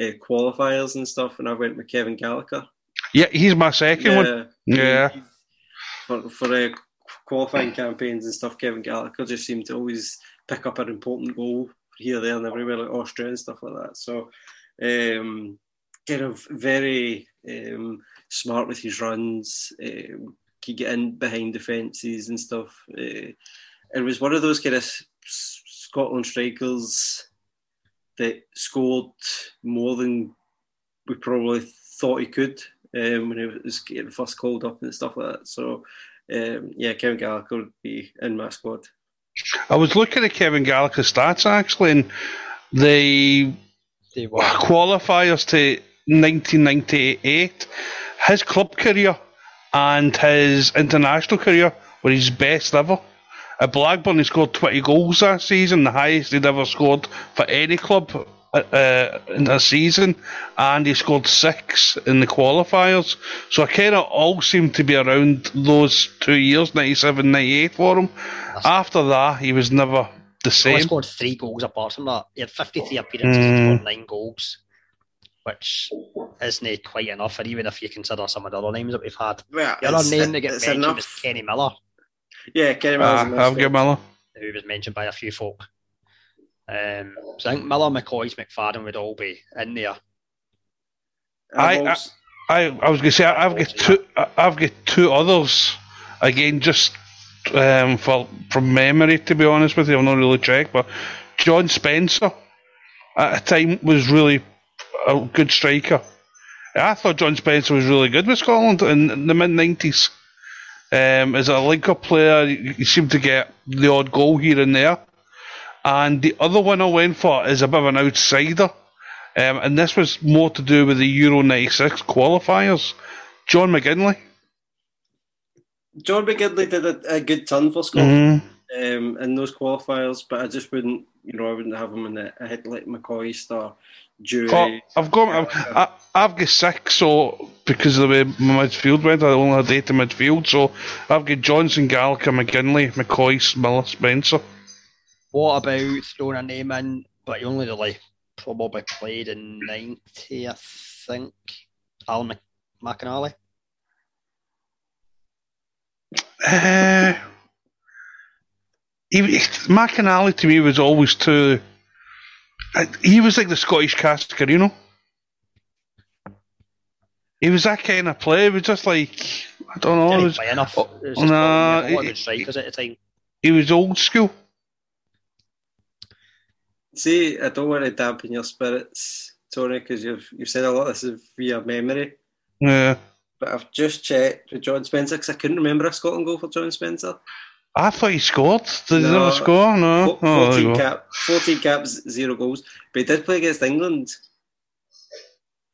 uh, qualifiers and stuff, and I went with Kevin Gallagher. Yeah, he's my second one. Yeah. For for uh, qualifying campaigns and stuff, Kevin Gallagher just seemed to always pick up an important goal here, there, and everywhere, like Austria and stuff like that. So, um, kind of very um, smart with his runs. Um, could get in behind defences and stuff. Uh, it was one of those kind of Scotland strikers that scored more than we probably thought he could um, when he was getting first called up and stuff like that. So, um, yeah, Kevin Gallagher would be in my squad. I was looking at Kevin Gallagher's stats actually, and the They were. qualifiers to 1998, his club career and his international career were his best ever. At Blackburn, he scored 20 goals that season, the highest he'd ever scored for any club uh, uh, in a season, and he scored six in the qualifiers. So I kind of all seemed to be around those two years, 97, 98 for him. After that, he was never the same. He scored three goals apart from that. He had 53 appearances Mm. and nine goals, which isn't quite enough. And even if you consider some of the other names that we've had, Well, the other it's- name that gets mentioned enough. was Kenny Miller, Yeah, Kenny Miller's Ah, in I'll squad. give Miller. who was mentioned by a few folk. Um, so I think Miller, McCoist, McFadden would all be in there. I- I've I- I, I was going to say I- I've got two. I- I've got two others. Again, just um, for from memory, to be honest with you, I've not really checked. But John Spencer at a time was really a good striker. I thought John Spencer was really good with Scotland in, in the mid nineties. Um, as a link-up player, he he seemed to get the odd goal here and there. And the other one I went for is a bit of an outsider. Um, and this was more to do with the Euro 96 qualifiers. John McGinlay. John McGinlay did a, a good turn for Scotland. Mm. um, in those qualifiers, but I just wouldn't, you know, I wouldn't have him in the. I had like McCoist, Star, Dewey. Oh, I've got I've, I, I've got six, so because of the way my midfield went, I only had eight in midfield. So I've got Johnston, Gallagher, McGinlay, McCoist, Miller, Spencer. What about throwing a name in, but he only really probably played in 90, I think. Alan Mc- McInally. Uh, he, McInally to me was always too. uh, He was like the Scottish Cascarino. He was that kind of player. He was just like I don't know. Was, enough. It was nah, a lot of he- strikers at the time. he was old school. See, I don't want to dampen your spirits, Tony, because you've you've said a lot of this is via memory. Yeah. But I've just checked with John Spencer because I couldn't remember a Scotland goal for John Spencer. I thought he scored. Did he No. never score? No. Fo- Oh, there you 14, go. cap, 14 caps, zero goals. But he did play against England.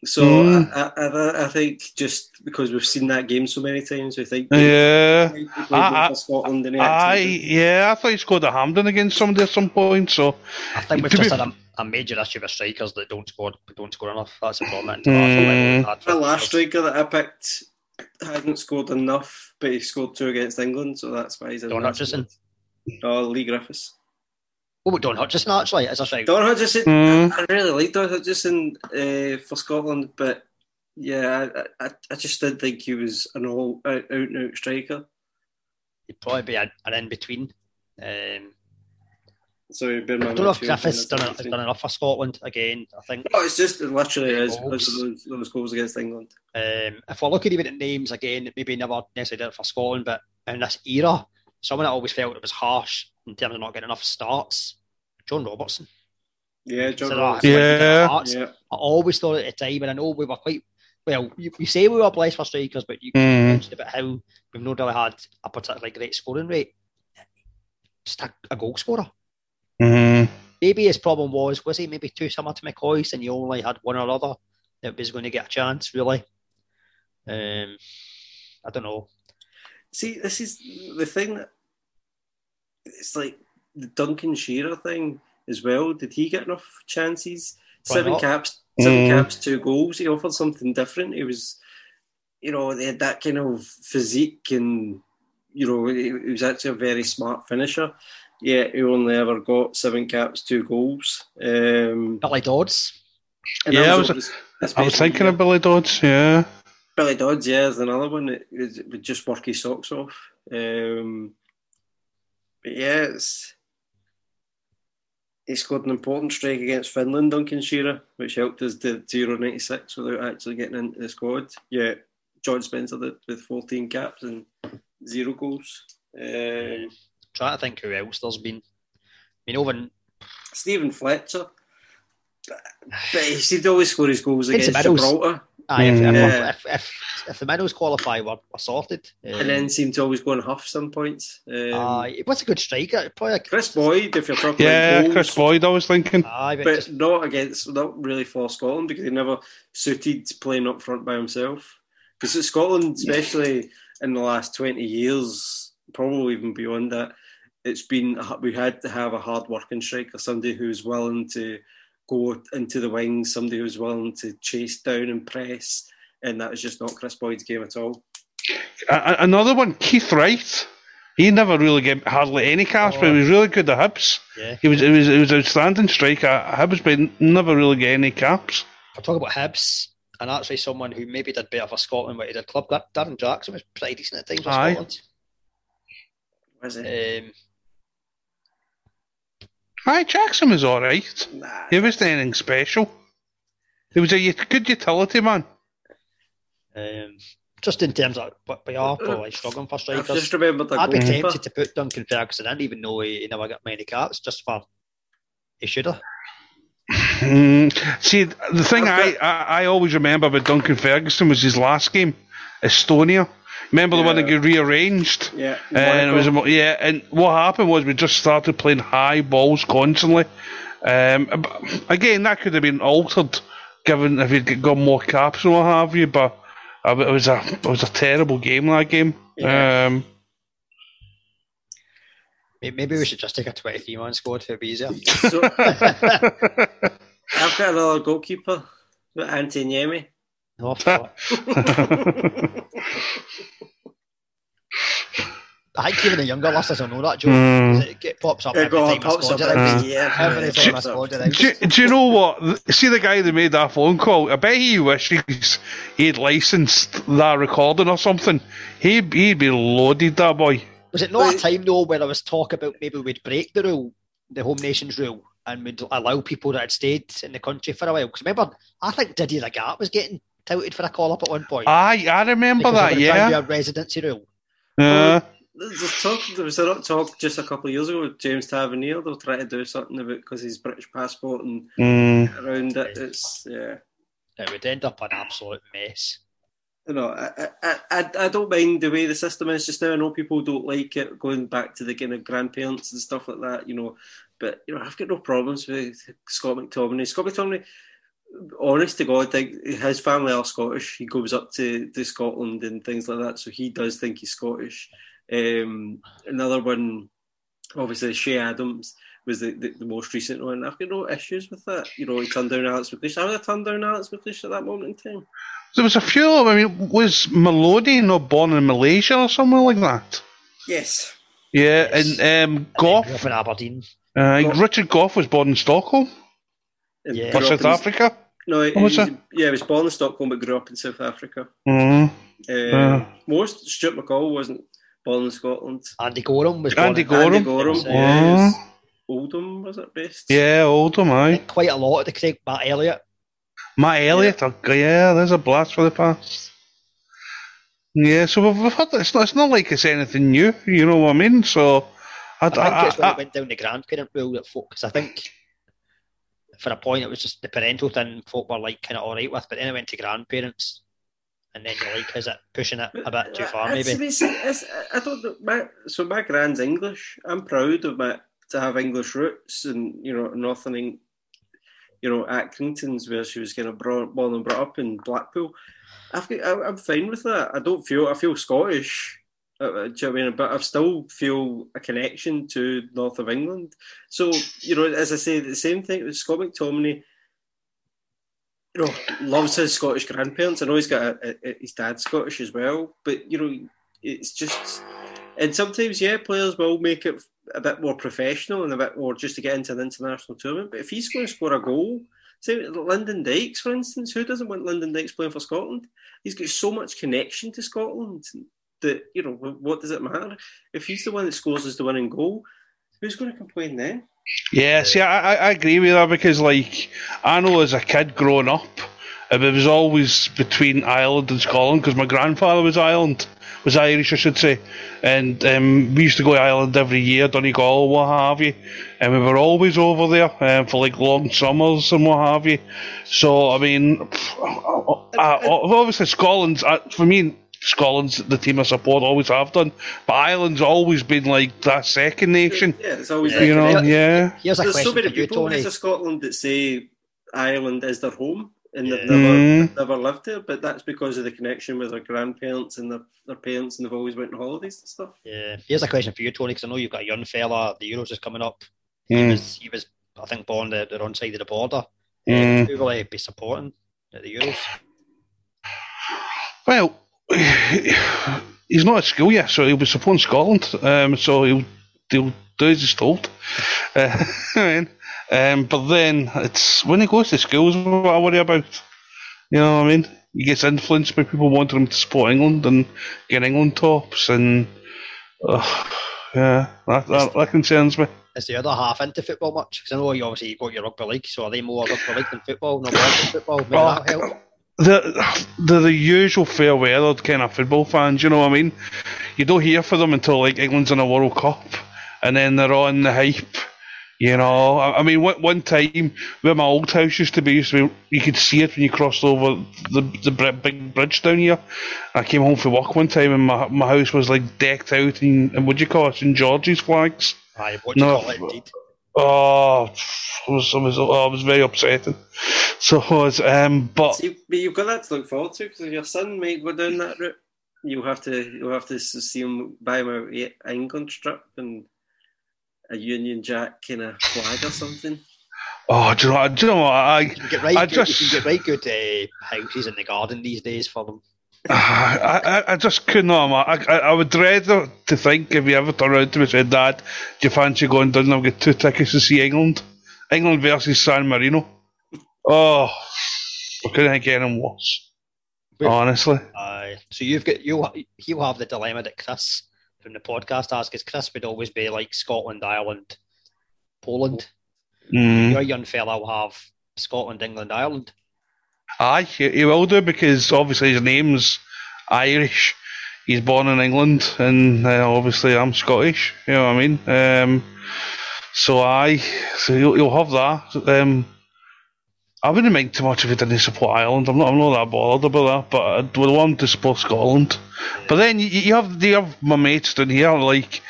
So Mm. I, I, I think just because we've seen that game so many times, we think Yeah. he I- more I- Scotland I yeah, I thought he scored a Hampden against somebody at some point. So I think we've To be- had a, a major issue with strikers that don't score don't score enough. That's a problem. Mm. The last striker that I picked hadn't scored enough, but he scored two against England, so that's why he's in Don my Hutchison? squad. Oh, Leigh Griffiths. What about Don Hutchison actually as a striker? Don Hutchison, Mm. I, I really like Don Hutchison uh, for Scotland, but yeah, I, I, I just didn't think he was an all out, out and out striker. He'd probably be an, an in between. Um, So I don't know if Griffiths done, has done enough for Scotland again. I think No, it's just it literally is Goals. because of those, those goals against England. um, if we're looking even at names again, maybe never necessarily did it for Scotland, but in this era, someone that I always felt it was harsh in terms of not getting enough starts. John Robertson. Yeah, John. So Robertson. Yeah. Yeah, I always thought at the time, and I know we were quite well. You, we say we were blessed for strikers, but you Mm. mentioned about how we've not really had a particularly great scoring rate. Just a, a goal scorer. Mm. Maybe his problem was was he maybe too similar to McCoist, and you only had one or other that was going to get a chance. Really, um, I don't know. See, this is the thing that it's like the Duncan Shearer thing as well. Did he get enough chances? Why seven not? caps, seven Mm. caps, two goals. He offered something different. He was, you know, they had that kind of physique, and you know, he, he was actually a very smart finisher. Yeah, he only ever got seven caps, two goals. Um, Billy Dodds. and Yeah, that I was- always- I was thinking yeah. of Billy Dodds, yeah. Billy Dodds, yeah, is another one that is- would just work his socks off. Um, but yeah, it's, he scored an important strike against Finland, Duncan Shearer, which helped us to 0 96 without actually getting into the squad. Yeah, John Spencer did with 14 caps and zero goals. Um, trying to think who else there's been. I mean, over Steven Fletcher, but, but he seemed to always score his goals against. Gibraltar. aye, if, if, if, if, if the medals qualify, we're, we're sorted. Um, And then seemed to always go and huff some points. Um, aye, it was a good striker. Probably a, Kris Boyd, if you're talking Yeah, about goals, Kris Boyd, I was thinking. Aye, but, but just, not against, not really for Scotland because he never suited playing up front by himself. Because Scotland, especially in the last twenty years, probably even beyond that, it's been we had to have a hard working striker, somebody who's willing to go into the wings, somebody who's willing to chase down and press, and that was just not Kris Boyd's game at all. A- a- another one, Keith Wright. He never really got hardly any caps, but Oh. he was really good at Hibs. yeah. He was, he was, he was outstanding striker at Hibs, but never really got any caps. I talk about Hibs, and actually someone who maybe did better for Scotland, but he did club. That Darren Jackson was pretty decent at times for Aye. Scotland. Was it? Um, Aye, Jackson was all right. nah. He wasn't anything special. He was a good utility man. Um, just in terms of what we are probably struggling for I've strikers. just remembered that I'd be goalkeeper. tempted to put Duncan Ferguson in, even though he, he never got many caps, just for he should have. Mm, see, the thing I, I've I, I always remember about Duncan Ferguson was his last game, Estonia. Remember the one that Yeah. got rearranged? Yeah, And it was a Monaco. mo- yeah, and what happened was we just started playing high balls constantly. Um, again, that could have been altered given if he'd got more caps and what have you. But uh, it was a it was a terrible game that game. Yeah. Um, Maybe we should just take a 23 man squad, it'd be easier. So, I've got another goalkeeper, Antonyemi. No, fuck. *laughs* *laughs* I think even the younger listeners will know that, Joe. Mm. 'cause It get, pops up It every time I pops squad up it every year. Every Yeah, time I squad it do, you- do you know what? See the guy that made that phone call. I bet he wishes he'd licensed that recording or something. He'd, he'd be loaded, that boy. Was it not a time though where there was talk about maybe we'd break the rule, the home nations rule, and we'd allow people that had stayed in the country for a while? Because remember, I think Didier Agathe was getting touted for a call up at one point. Aye, I remember that. they were trying to Yeah. do a residency rule. Uh, There's talk, there was a lot of talk just a couple of years ago with James Tavernier. They'll try to do something about because his British passport and mm. around it. It's yeah. It would end up an absolute mess. You know, I, I, I, I don't mind the way the system is just now. I know people don't like it going back to the kind of grandparents and stuff like that, you know. But you know, I've got no problems with Scott McTominay. Scott McTominay, honest to God, like his family are Scottish. He goes up to, to Scotland and things like that, so he does think he's Scottish. Um, another one, obviously, Che Adams was the, the, the most recent one. I've got no issues with that. You know, he turned down Alex McLeish. I would have turned down Alex McLeish at that moment in time. There was a few. I mean, was Melody not born in Malaysia or somewhere like that? Yes. Yeah, Yes. and um, Grew Gough. up in Aberdeen. Uh, Gough- Richard Gough was born in Stockholm, Yeah. or South in- Africa. No, he, was he's- it? yeah, he was born in Stockholm but grew up in South Africa. Mm. Uh, Uh. most Stuart McCall wasn't born in Scotland. Andy Goram was Andy born in- Andy Goram. Goram, Uh, yeah, he was Uh, Oldham was it best? yeah, Oldham, I aye. think quite a lot of the Craig Matt Elliott. Matt Elliott, oh, yeah, there's a blast for the past. Yeah, so we've, we've had it's not, it's not like it's anything new, you know what I mean? So, I, I think I, it's when I, it went down the grandparent rule that folk, because I think for a point it was just the parental thing folk were like kind of all right with, but then it went to grandparents, and then you're like, is it pushing it a bit too far? Maybe. it's- it's- I don't know. My, so my grand's English. I'm proud of my to have English roots, and you know, Northern, Eng- you know, at Accrington's where she was kind of brought, born and brought up in Blackpool. I've, I, I'm fine with that. I don't feel I feel Scottish. uh, do you know what I mean? But I still feel a connection to north of England. So you know, as I say, the same thing with Scott McTominay. You know, loves his Scottish grandparents. I know he's got a, a, his dad's Scottish as well, but you know, it's just. And sometimes, yeah, players will make it a bit more professional and a bit more just to get into an international tournament. But if he's going to score a goal, say Lyndon Dykes, for instance, who doesn't want Lyndon Dykes playing for Scotland? He's got so much connection to Scotland that you know what does it matter if he's the one that scores as the winning goal? Who's going to complain then? Yeah, see, I, I I agree with that because, like, I know as a kid growing up, it was always between Ireland and Scotland because my grandfather was Ireland, was Irish, I should say, and um, we used to go to Ireland every year, Donegal, what have you, and we were always over there um, for like long summers and what have you. So, I mean, uh, obviously Scotland's for me. Scotland's the team I support, always have done, but Ireland's always been like that second nation. Yeah, it's always Yeah, that You know, connection. yeah. Here's a There's question so many for you, people Tony. in Scotland that say Ireland is their home and they've never Mm. never lived there, but that's because of the connection with their grandparents and their, their parents, and they've always went on holidays and stuff. Yeah. Here's a question for you, Tony, because I know you've got a young fella. The Euros is coming up. He Mm. was, he was, I think, born the, the wrong side of the border. Mm. Who will he be supporting at the Euros? Well, *sighs* he's not at school yet, so he'll be supporting Scotland. Um, so he'll, he'll do as he's told. Uh, *laughs* um, but then it's when he goes to school is what I worry about. You know what I mean? He gets influenced by people wanting him to support England and get England tops, and uh, yeah, that, that, that concerns me. Is the other half into football much? Because I know you obviously got your rugby league, so are they more rugby league than football? No more than football? Maybe Oh, that help. The the the usual fair weather kind of football fans, you know what I mean? You don't hear for them until like England's in a World Cup, and then they're on the hype. You know, I, I mean, one, one time where my old house used to be, used to be, you could see it when you crossed over the the big bridge down here. I came home from work one time and my my house was like decked out in, in what do you call it, St George's flags. Aye, what do you No. call it indeed? Oh, it was, it was, oh, it was very upsetting. So it was, um, but See, but you've got that to look forward to because your son might go down that route. You'll have to you'll have to s- see him buy him a England strip and a Union Jack kind of flag or something. oh, do you know, do you know what? I, You can get right, I good, just- you can get right good uh, houses in the garden these days for them. *sighs* I, I, I just could not. I, I, I would dread to think if you ever turned around to me and said, Dad, do you fancy going down? I've got two tickets to see England. England versus San Marino. Oh, I couldn't think anything worse. Wait. Honestly. Aye. so you've got you he'll have the dilemma that Chris from the podcast asked, because Chris would always be like Scotland, Ireland, Poland. Mm. Your young fella will have Scotland, England, Ireland. Aye, he, will do because obviously his name's Irish. He's born in England, and uh, obviously I'm Scottish. You know what I mean? Um, so aye, so he'll, he'll have that. Um, I wouldn't make too much if he didn't support Ireland. I'm not, I'm not that bothered about that, but I would want to support Scotland. But then you, you have, you have my mates down here, like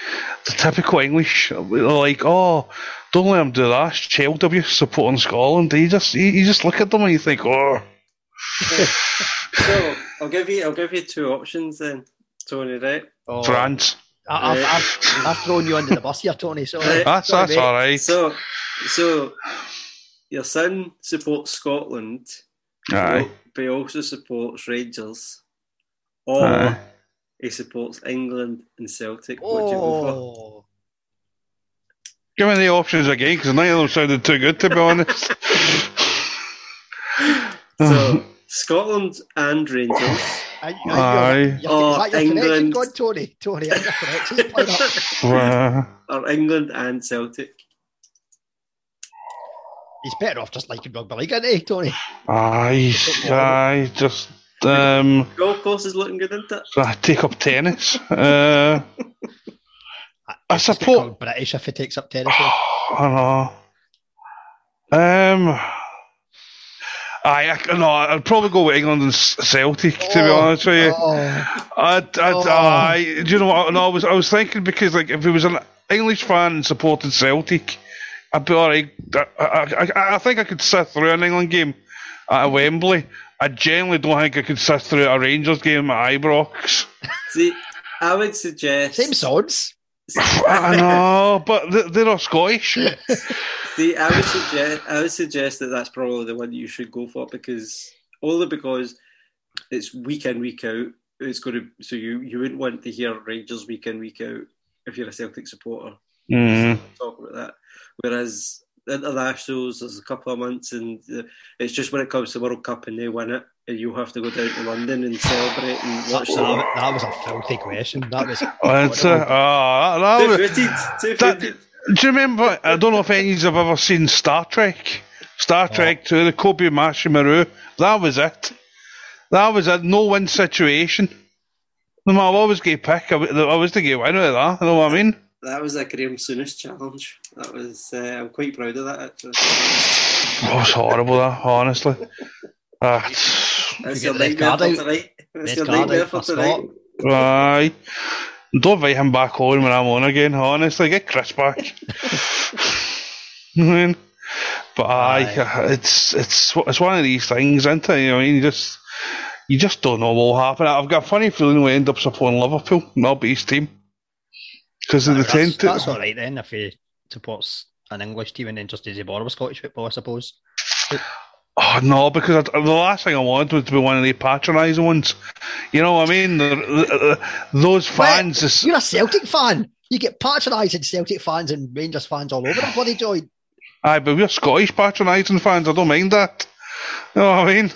the typical English, like, oh, don't let him do that. It's child abuse supporting Scotland. You just, you, you just look at them and you think, oh. *laughs* So I'll give you I'll give you two options then, Tony. Right? Oh, France. I, I've, I've, I've thrown you under the bus here, Tony. So Right. That's sorry, that's mate. all right. So so your son supports Scotland, Aye. but he also supports Rangers, or Aye. he supports England and Celtic. What do you go for? Oh, Give me the options again because none of them sounded too good to be honest. *laughs* So Scotland and Rangers. *sighs* Are, you- Aye. are you, Oh, is that your England. gone, Tony? Tony, are your connections playing up? Uh, or England and Celtic. He's better off just liking rugby league, isn't he, Tony? aye, aye, just um, Golf course is looking good, isn't it? so I take up tennis. Uh, *laughs* I support. British if he takes up tennis. *sighs* I know. Um. Aye, I, no, I'd probably go with England and Celtic. To be honest with you, Oh, I'd, I'd, Oh. aye, do you know what? No, I was, I was thinking because like if it was an English fan and supported Celtic, I'd be alright. I, I, I, I think I could sit through an England game at Wembley. I generally don't think I could sit through a Rangers game at Ibrox. *laughs* See, I would suggest. same sods. I know, but they- they're not Scottish. *laughs* See, I would suggest. I would suggest that that's probably the one you should go for because only because it's week in week out. It's going to so you you wouldn't want to hear Rangers week in week out if you're a Celtic supporter. Mm. Talk about that. Whereas internationals, there's a couple of months, and uh, it's just when it comes to World Cup and they win it, and you have to go down to London and celebrate and watch them. That, that was a filthy question. That was. *laughs* It's, uh, ah, that Two was- footed, two That- Do you remember? I don't know if any of you have ever seen Star Trek. Star Trek 2, the Kobayashi Maru. That was it. That was a no win situation. No matter what was going to pick, I was I was to get win of that. You know what I mean? That was a Graham Souness challenge. That was. Uh, I'm quite proud of that actually. Oh, it was horrible, that, honestly. Ah, That's You your get the nightmare card for out. tonight. That's your card nightmare for for tonight. Scott. aye. Don't invite him back on when I'm on again, honestly. Get Chris back. *laughs* I mean, but aye, it's it's it's one of these things, isn't it? You know, I mean, you just you just don't know what will happen. I've got a funny feeling we end up supporting Liverpool, not be his team, because they That's, tend to. that's all right then if he supports an English team and then just does he with Scottish football, I suppose. Oh no, because I, the last thing I wanted was to be one of the patronising ones. You know what I mean? The, the, the, those fans. is- You're a Celtic fan. You get patronising Celtic fans and Rangers fans all over the bloody joint. Aye, but we're Scottish patronising fans. I don't mind that. You know what I mean?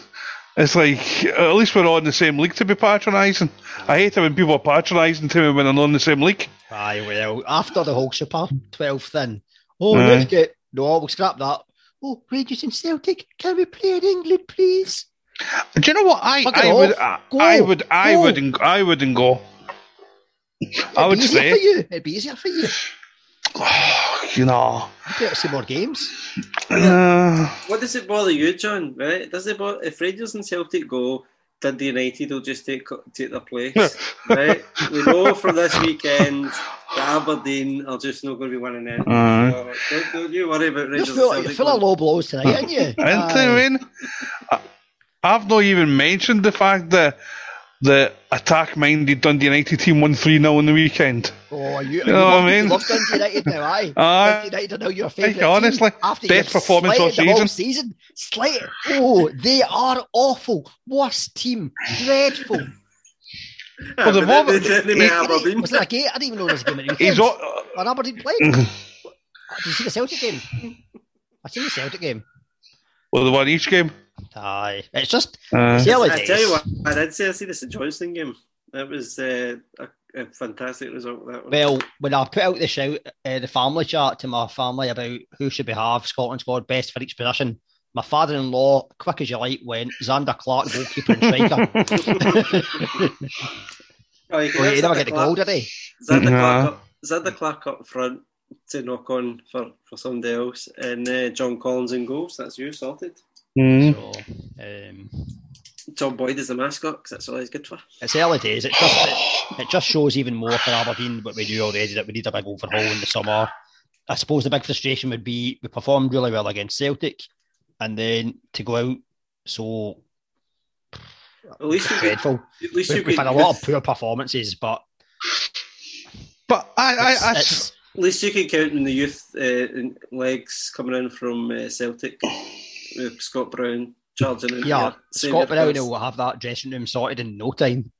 It's like at least we're all in the same league to be patronising. I hate it when people are patronising to me when they're not in the same league. Aye, well, after the whole Super 12 thing, oh, Aye. let's get, no, we'll scrap that. Oh, Rangers and Celtic, can we play in England, please? Do you know what I? Fuck it I would. I, Go. I would. I Go. wouldn't. I wouldn't go. I It'd would be easier say. for you. It'd be easier for you. *sighs* you know. You'd be to see more games. Uh, What does it bother you, John? Right? Does it bother if Rangers and Celtic go? Dundee United will just take take their place, *laughs* right? We know from this weekend that Aberdeen are just not going to be winning it. Aye. So don't, don't you worry about You're Rangers full, and you're Celtic. full of low blows tonight, aren't you? *laughs* Ain't Aye. they, man? I've not even mentioned the fact that the attack-minded Dundee United team won three 0 on the weekend. Oh, you, you, know what I mean? love Dundee United now, aye? *laughs* Aye. Dundee United are now your favourite honestly, team after best performance all slated the whole season. Slated. Oh, they are awful. Worst team. Dreadful. Well, *laughs* the But moment- they- they- they he- Aberdeen. Was there a game? I didn't even know there was a game at the He's weekend. all, When Aberdeen played. *laughs* Did you see the Celtic game? I seen the Celtic game. well, they won each game. Aye. It's just Uh, it's the early I tell you what, I did say I see the St Johnstone game. That was uh, a, a fantastic result. That one. Well, when I put out the shout, uh, the family chart to my family about who should we have, Scotland squad best for each position, my father-in-law, quick as you like, went Zander Clark, goalkeeper and striker. *laughs* Oh, you can well, he never get the Clark- goal, did he? Zander Nah. Clark, up, Zander Clark up front to knock on for, for somebody else, and uh, John Collins in goals. That's you sorted. Mm. So, um, Tom Boyd is the mascot because that's all he's good for. it's early days. It just it, it just shows even more for Aberdeen what we knew already that we need a big overhaul in the summer. I suppose the big frustration would be we performed really well against Celtic, and then to go out so At least you could, dreadful. at least we, we've had a lot of poor performances, but But I, I, I, at least you could count on the youth uh, legs coming in from uh, Celtic with Scott Brown charging in. yeah, Scott Brown will have that dressing room sorted in no time.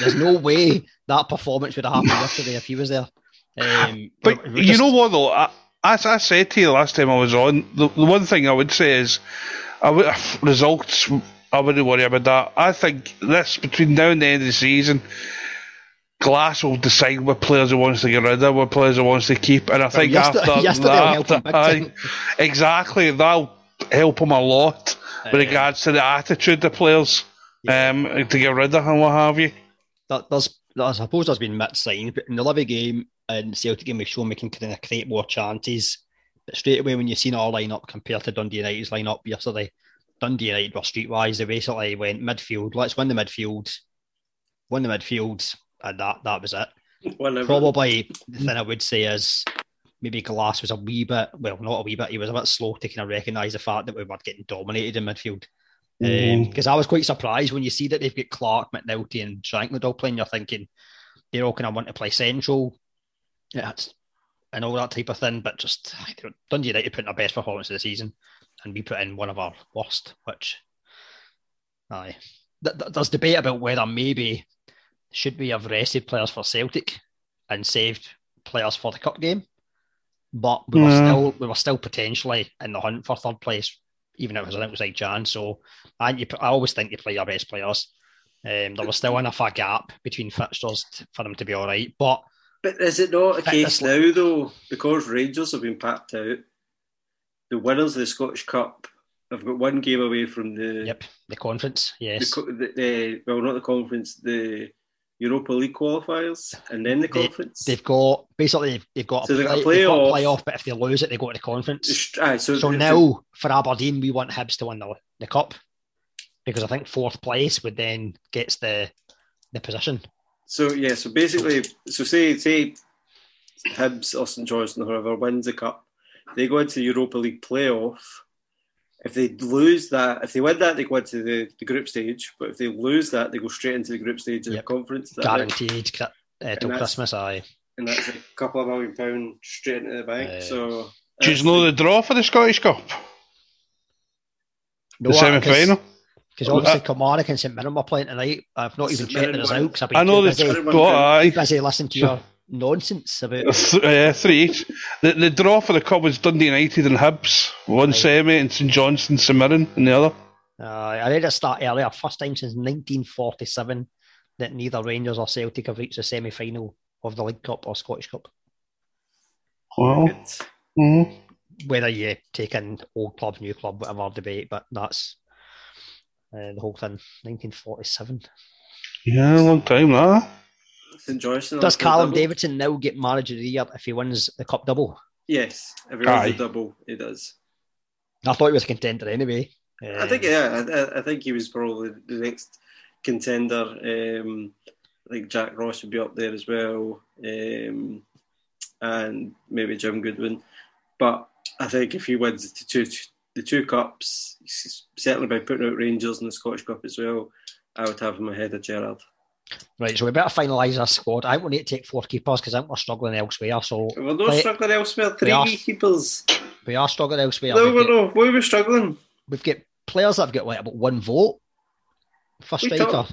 There's no *laughs* way that performance would have happened yesterday if he was there. Um, but we're- we're you just- know what though? I, as I said to you last time I was on, the, the one thing I would say is, I would, *sighs* results. I wouldn't worry about that. I think this between now and the end of the season, Glass will decide what players he wants to get rid of, what players he wants to keep, and I think yesterday- after *laughs* yesterday will that, big aye, *laughs* exactly, that'll help him a lot with Uh, regards to the attitude of players um, to get rid of and what have you. that, there's, I suppose there's been mixed signs, but in the Livy game and Celtic game, we've shown we can kind of create more chances. But straight away, when you've seen our lineup compared to Dundee United's lineup yesterday, Dundee United were streetwise. They basically went midfield. Let's win the midfield, win the midfield, and that that was it. Whenever. Probably the thing I would say is maybe Glass was a wee bit, well, not a wee bit, he was a bit slow to kind of recognise the fact that we were getting dominated in midfield. Mm. Because I was quite surprised when you see that they've got Clark, McNulty, and Shankland all playing, you're thinking they're all kind of want to play central yeah, it's- and all that type of thing. But just I don't- Dundee United put in our best performance of the season, and we put in one of our worst, which, aye. Th- th- There's debate about whether maybe should we have rested players for Celtic and saved players for the cup game, but we were Yeah. still we were still potentially in the hunt for third place, even if it was an outside chance. So I, you, I always think you play your best players. Um, there was still enough a gap between fixtures t- for them to be all right, but But is it not a case now, though, because Rangers have been packed out, the winners of the Scottish Cup have got one game away from the, yep, the conference, yes. co- the, the well, not the conference, the Europa League qualifiers, and then the They- conference. They've got basically they've, they've got So a, a play, they've got a playoff. but if they lose it, they go to the conference. Aye, so So now for Aberdeen, we want Hibs to win the, the cup because I think fourth place would then gets the the position. So yeah, so basically, so say say Hibs or St Johnstone or whoever wins the cup, they go into the Europa League playoff. If they lose that, if they win that, they go into the, the group stage. But if they lose that, they go straight into the group stage of Yep. the conference. Is that right? Guaranteed cri- uh, till Christmas. Aye. and that's a couple of million pounds straight into the bank. Uh, so Do you know the draw for the Scottish Cup? No, the semi final? Because obviously Kilmarnock and St Mirren were playing tonight. I've not even St checked the Mirren result because I've been I know too the busy, Everyone draw, can- busy listening to your nonsense about. Th- uh, three each. The, the draw for the cup was Dundee United and Hibs, one Aye. semi, and St Johnstone, St Mirren in the other. Uh, I read a start earlier. First time since 1947 that neither Rangers or Celtic have reached the semi final of the League Cup or Scottish Cup. Wow. good. Mhm. Whether you take in old club, new club, whatever debate, but that's uh, the whole thing. 1947. Yeah, long time that. St Johnstone. Does also Callum double. Davidson now get manager of the year if he wins the cup double? Yes, if he wins Aye. the double, he does. I thought he was a contender anyway. I think Um, yeah, I- I, I think he was probably the next contender. Um, I think Jack Ross would be up there as well, um, and maybe Jim Goodwin. But I think if he wins the two the two cups, certainly by putting out Rangers in the Scottish Cup as well, I would have him ahead of Gerrard. Right, so we better finalise our squad. I need to take four keepers because I think we're struggling elsewhere. So We're not Play- struggling elsewhere. Three We are- keepers. we are struggling elsewhere. No, we're not. Why are we struggling? we've got players that have got like about one vote for striker. talk-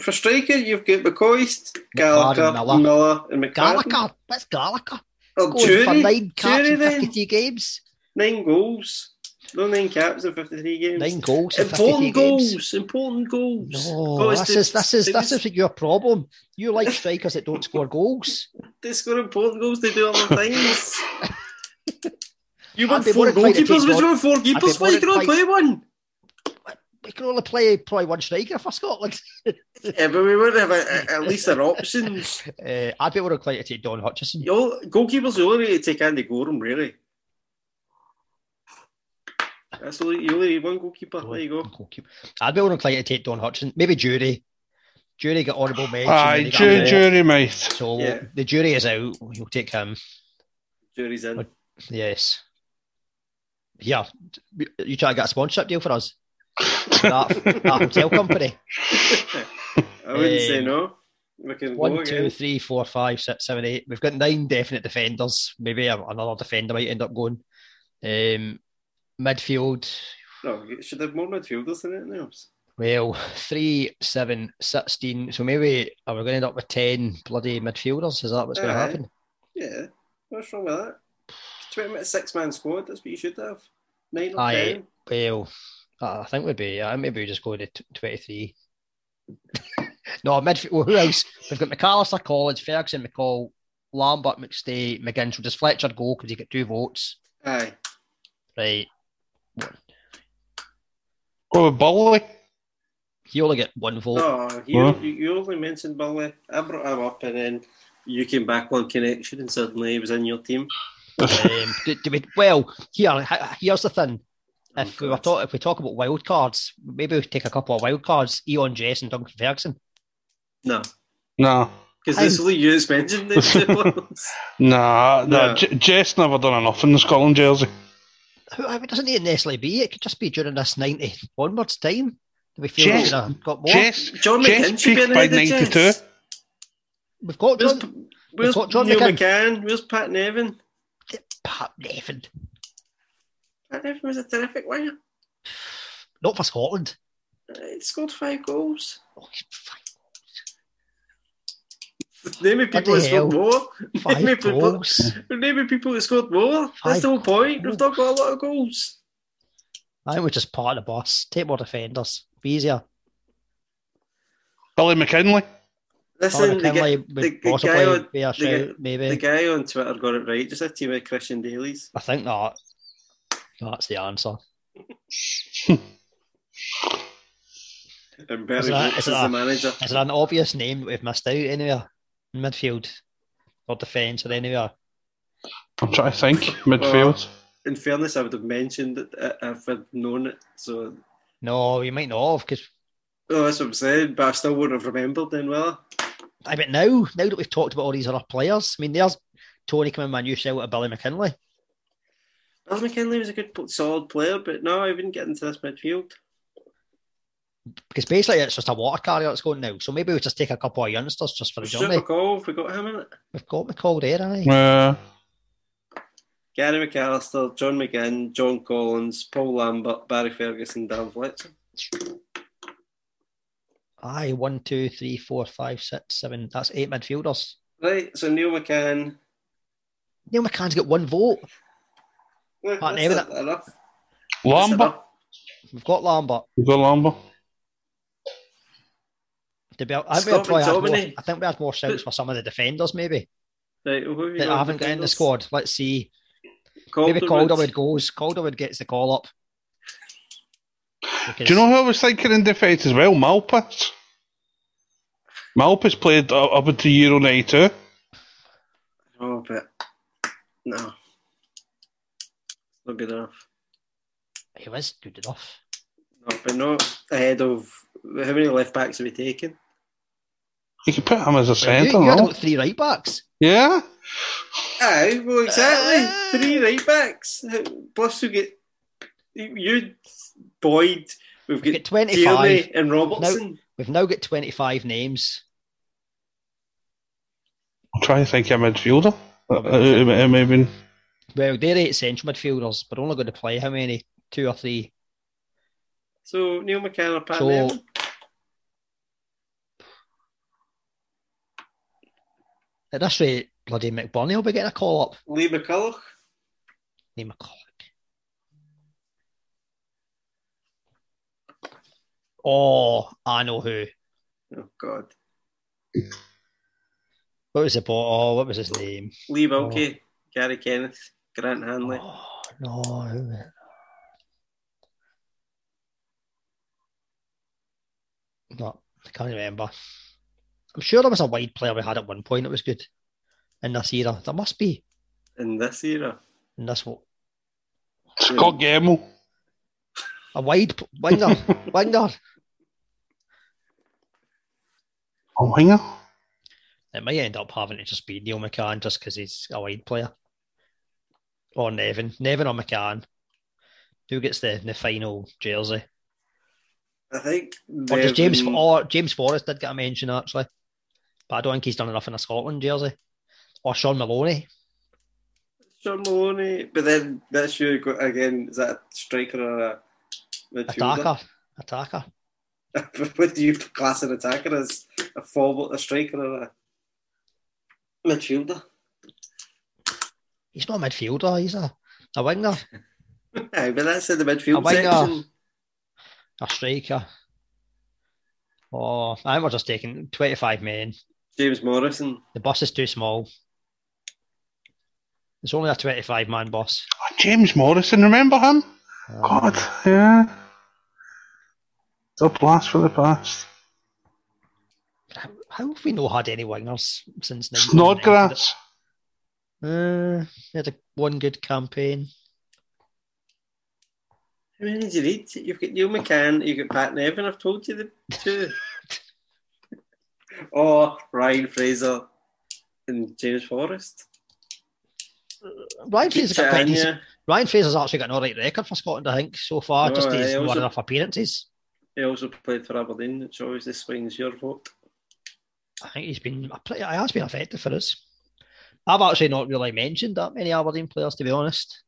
For striker, you've got McCoist, Gallagher, Miller. Miller, and McFadden. Gallagher, what's Gallagher? Oh, Going for nine caps Jury in then. games. Nine goals. No nine caps in 53 games. Nine goals in 53 Important games. goals. Important goals. No, this is this is is your problem. You like strikers that don't score goals. *laughs* They score important goals. They do other *laughs* things. you want four more inclined to goalkeepers? Would you four keepers? Why you cannot inclined- play one? We can only play probably one striker for Scotland. Yeah, but we would have a, a, at least our *laughs* options. Uh, I'd be more inclined to take Don Hutchison. All, goalkeepers the only way to take Andy Goram, really. That's only, you only need one goalkeeper. There you go. Goalkeeper. I'd be more inclined to take Don Hutchison. Maybe Durie. Durie got honourable mention. Aye, and he got jury, a vote. jury, mate. So Yeah. the jury is out. We'll take him. Jury's in. What- Yes. Yeah. You try to get a sponsorship deal for us? *laughs* that, that hotel company. *laughs* I wouldn't say Um, no. We can go One, two, again. three, four, five, six, seven, eight. We've got nine definite defenders. Maybe another defender might end up going. Um, midfield, No, you should have more midfielders than anything else. well, three, seven, 16. So maybe are we going to end up with 10 bloody midfielders? Is that what's going to happen? Yeah, what's wrong with that? put him at a six man squad. That's what you should have. Nine or Aye, ten. well, I think we'd be, uh, maybe we just go to t- 23. *laughs* no, midfield, well, who else? We've got McAllister, College, Ferguson, McCall, Lambert, McStay, McGinn. So does Fletcher go because he get two votes? Aye. Right. Go with Burley. He only get one vote. Oh, you, Huh? you, you only mentioned Burley. I brought him up, and then you came back on connection, and suddenly he was in your team. *laughs* Um, do, do we, well, here, here's the thing. Oh, If we were talk, if we talk about wild cards, maybe we take a couple of wild cards. Eoin Jess and Duncan Ferguson. No, no, because this only you just mentioned them two ones. Nah, nah. No. J- Jess never done enough in the Scotland jersey. Who- It doesn't need to necessarily be. It could just be during this ninety onwards time. Do we feel we Jess- should have got more? Jess, John Jess McGinn should be peaked in by ahead 92. Jess. We've got Where's, John where's got John Neil McGinn. McCann? Where's Pat Nevin? Pat Nevin. Pat Nevin was a terrific winger. Not for Scotland. Uh, He scored five goals. Oh, he's fine. Name me people that Bloody scored more. *laughs* Name me Five people, goals. name me people that scored more. That's the whole point. goals. We've not got a lot of goals. I think we're just part of the boss. Take more defenders. Be easier. Billy McKinlay. Listen, the, guy, McKinlay the, would the, possibly guy on, be a the shout, guy- maybe. the guy on Twitter got it right. Just a team of Christian Daillys. I think that that's the answer. *laughs* And Barry Is that- is is that- the manager. Is there an obvious name that we've missed out anywhere in midfield or defence or anywhere? I'm trying to think. Midfield. In fairness, I would have mentioned it uh, if I'd known it. So, No, you might not have because oh, that's what I'm saying. But I still wouldn't have remembered then, will I bet now, now that we've talked about all these other players, I mean, there's Tony coming my new shout at Billy McKinlay. I? Bill McKinlay was a good, solid player, but no, I wouldn't get into this midfield. Because basically it's just a water carrier that's going now. So maybe we just take a couple of youngsters just for the Stuart journey. McCall, if we got him in it. We've got McCall there, aye. Uh, Gary McAllister, John McGinn, John Collins, Paul Lambert, Barry Ferguson, Dan Fletcher. Aye, one, two, three, four, five, six, seven. That's eight midfielders. Right, so Neil McCann. Neil McCann's got one vote. Well, Pat that's Nevin. it, enough. That's Lambert. enough. We've got Lambert. You got Lambert. To be, I, think we probably had more, McTominay. I think we had more shouts for some of the defenders, maybe Right, well, have you that got haven't got in the squad. Let's see. Maybe Calderwood. Calderwood goes. Calderwood gets the call up. Do you know who I was thinking in defence as well? Malpas. Malpas played uh, up until Euro 92. Oh, but no. Not good enough. He was good enough. No, but not ahead of how many left backs have we taken? You could put him as a centre, you had no? about three right backs. Yeah? Aye, well, exactly. Uh, Three right backs. Plus, we get you, Boyd. We've We've got got 25. And Robertson. We've now got 25 names. I'm trying to think of a midfielder. Uh, uh, uh, maybe. Well, they're eight central midfielders, but only going to play how many? Two or three. So Neil McCann or Pat So- Nevin? At this rate, bloody McBurnie will be getting a call up. Lee McCulloch. Lee McCulloch. Oh, I know who. Oh God, What was the ball? Oh, what was his name? Lee oh. Wilkie, Gary Kenneth, Grant Hanley. Oh, no? No, I can't remember. I'm sure there was a wide player we had at one point that was good in this era. There must be in this era. in this what? Scot Gemmill. A wide p- winger. *laughs* winger. A winger? It might end up having to just be Neil McCann just because he's a wide player. Or Nevin. Nevin or McCann. Who gets the, the final jersey? I think. Or does James or oh, James Forrest did get a mention actually. But I don't think he's done enough in a Scotland jersey. Or Shaun Maloney. Shaun Maloney, but then that's you again. Is that a striker or a midfielder? Attacker. Attacker. *laughs* what do you class an attacker as? A forward, a striker, or a midfielder? He's not a midfielder. He's a, a winger, *laughs* Aye, but that's in the midfield A winger. section. a striker. Oh, I think we're just taking 25 men. James Morrison. The bus is too small. It's only a 25 man bus. Oh, James Morrison, remember him? God, yeah. It's a blast for the past. How have we not had any wingers since 1990? Snodgrass. Uh, he had a, one good campaign. How many did you read? You've got Neil McCann, you've got Pat Nevin, I've told you the two. *laughs* oh, Ryan Fraser and James Forrest. Uh, Ryan Fraser's got quite decent, Ryan Fraser's actually got an alright record for Scotland, I think, so far. Just his aye, not enough appearances. He also played for Aberdeen. Always this swings your vote. I think he's been pretty, he has been effective for us. I've actually not really mentioned that many Aberdeen players, to be honest.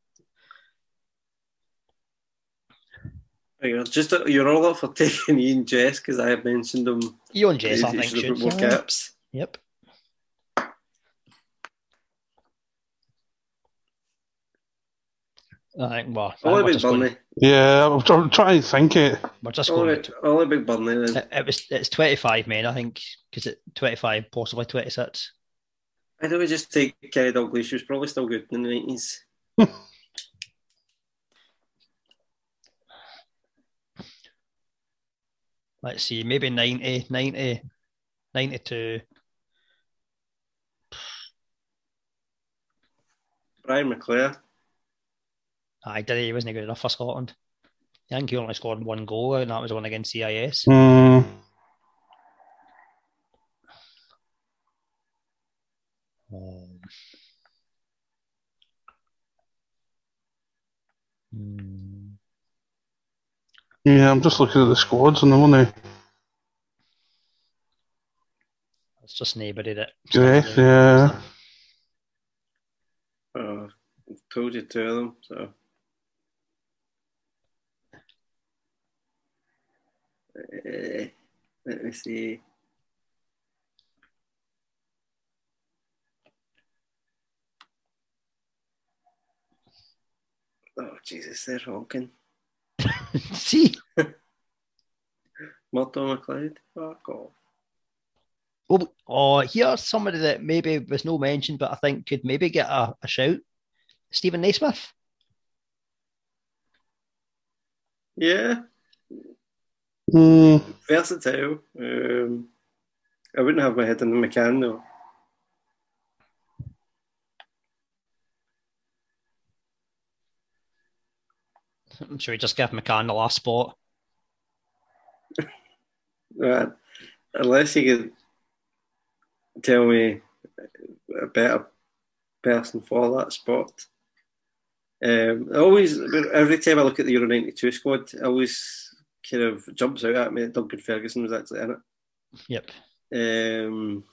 You're just uh, you're all up for *laughs* taking Ian Jess because I have mentioned him. Ewan Jess, I think, should have should. more caps. Yep. I think, well, I think All about just going, Burley. Yeah, I'm try- trying to think it. we're just All going. about, all about Burley. Then. It, it was it's twenty five men, I think, because it twenty five, possibly twenty six. I know we just take Kerry Dalglish. She was probably still good in the nineties. *laughs* Let's see, maybe 90, 90, 92. Brian McClair. I did he wasn't good enough for Scotland. I think he only scored one goal, and that was one against CIS. Hmm. Yeah, I'm just looking at the squads and the one they It's just nobody that. Yes, yeah. Oh, I've told you two of them. So. Uh, let me see. Oh Jesus, they're honking. See, Murdo McLeod. Fuck off. oh, oh, here's somebody that maybe was no mention, but I think could maybe get a, a shout. Steven Naismith. Yeah, Hmm. versatile. Um, I wouldn't have my head in the McCann though. Should we just give McCann the last spot? Right. Unless you could tell me a better person for that spot. Um, I always, every time I look at the Euro 92 squad, it always kind of jumps out at me that Duncan Ferguson was actually in Yep. it. Um,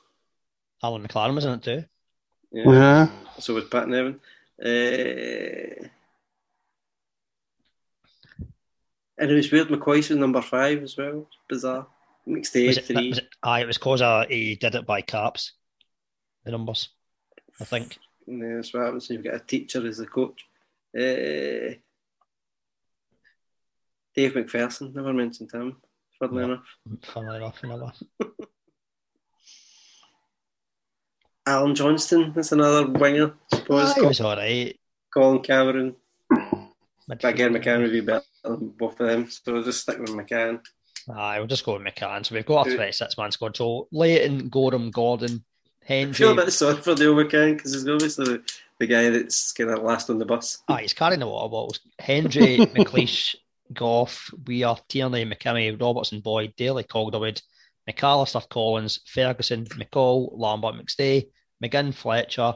Alan McLaren was in it too. yeah. Yeah. So was Pat Nevin. Uh, and it was weird, McCoist was number five as well. Bizarre. Mixed Was eight, it, three. was it, aye, it was because uh, he did it by caps. The numbers, I think. Yeah, that's what happens when you've got a teacher as the coach. Uh, Dave McPherson, never mentioned him, funnily No. enough. *laughs* Funnily enough, another. *laughs* Alan Johnston is another winger, I suppose. Aye, he was all right. Colin Cameron. Midfield. Again, McCann would be better than both of them, so we'll just stick with McCann. Aye, we'll just go with McCann. So we've got Who- 26 man squad. So Leighton, Goram, Gordon, I feel a bit sorry for Neil McCann because he's obviously the guy that's kind of last on the bus. Aye, he's carrying the water bottles. Hendry, *laughs* McLeish, Gough, Weir, Tierney, McKimmie, Robertson, Boyd, Dailly, Calderwood, McAllister, Collins, Ferguson, McCall, Lambert, McStay, McGinn, Fletcher,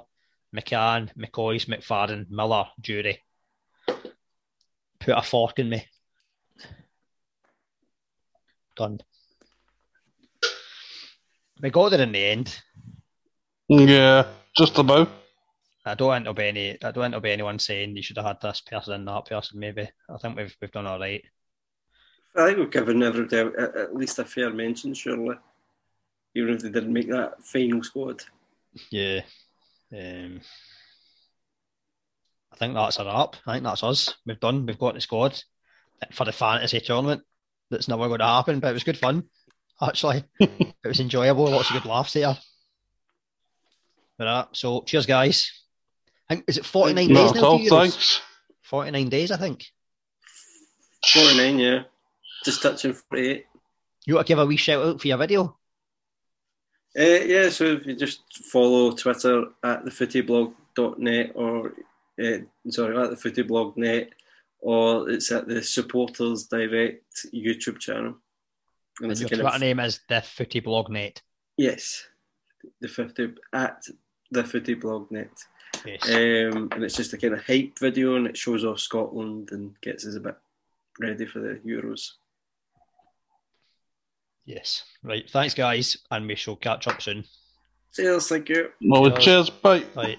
McCann, McCoist, McFadden, Miller, Durie. Put a fork in me. Done. We got there in the end. Yeah. Just about. I don't think there'll be any. I don't think there'll be anyone saying you should have had this person and that person. Maybe I think we've we've done all right. I think we've given everybody at at least a fair mention, surely. Even if they didn't make that final squad. Yeah. Um, I think that's a wrap. I think that's us. We've done. We've got the squad for the fantasy tournament. That's never going to happen, but it was good fun. Actually, *laughs* it was enjoyable. Lots of good laughs there. But, uh, so, cheers, guys. I think, is it 49 No, days now? Tom, to Euros? thanks. 49 days, I think. 49, yeah. Just touching 48. You want to give a wee shout out for your video? Uh, yeah, so if you just follow Twitter at thefootyblog.net or, uh, sorry, at the Footy Blog Net, or it's at the Supporters Direct YouTube channel. And And your Twitter of, name is the Footy Blog Net. yes, the 50, at the footyblog.net. Yes. Um, and it's just a kind of hype video and it shows off Scotland and gets us a bit ready for the Euros. yes. Right. Thanks, guys. And we shall catch up soon. Cheers, thank you. Well, Cheers. cheers, bye. Right.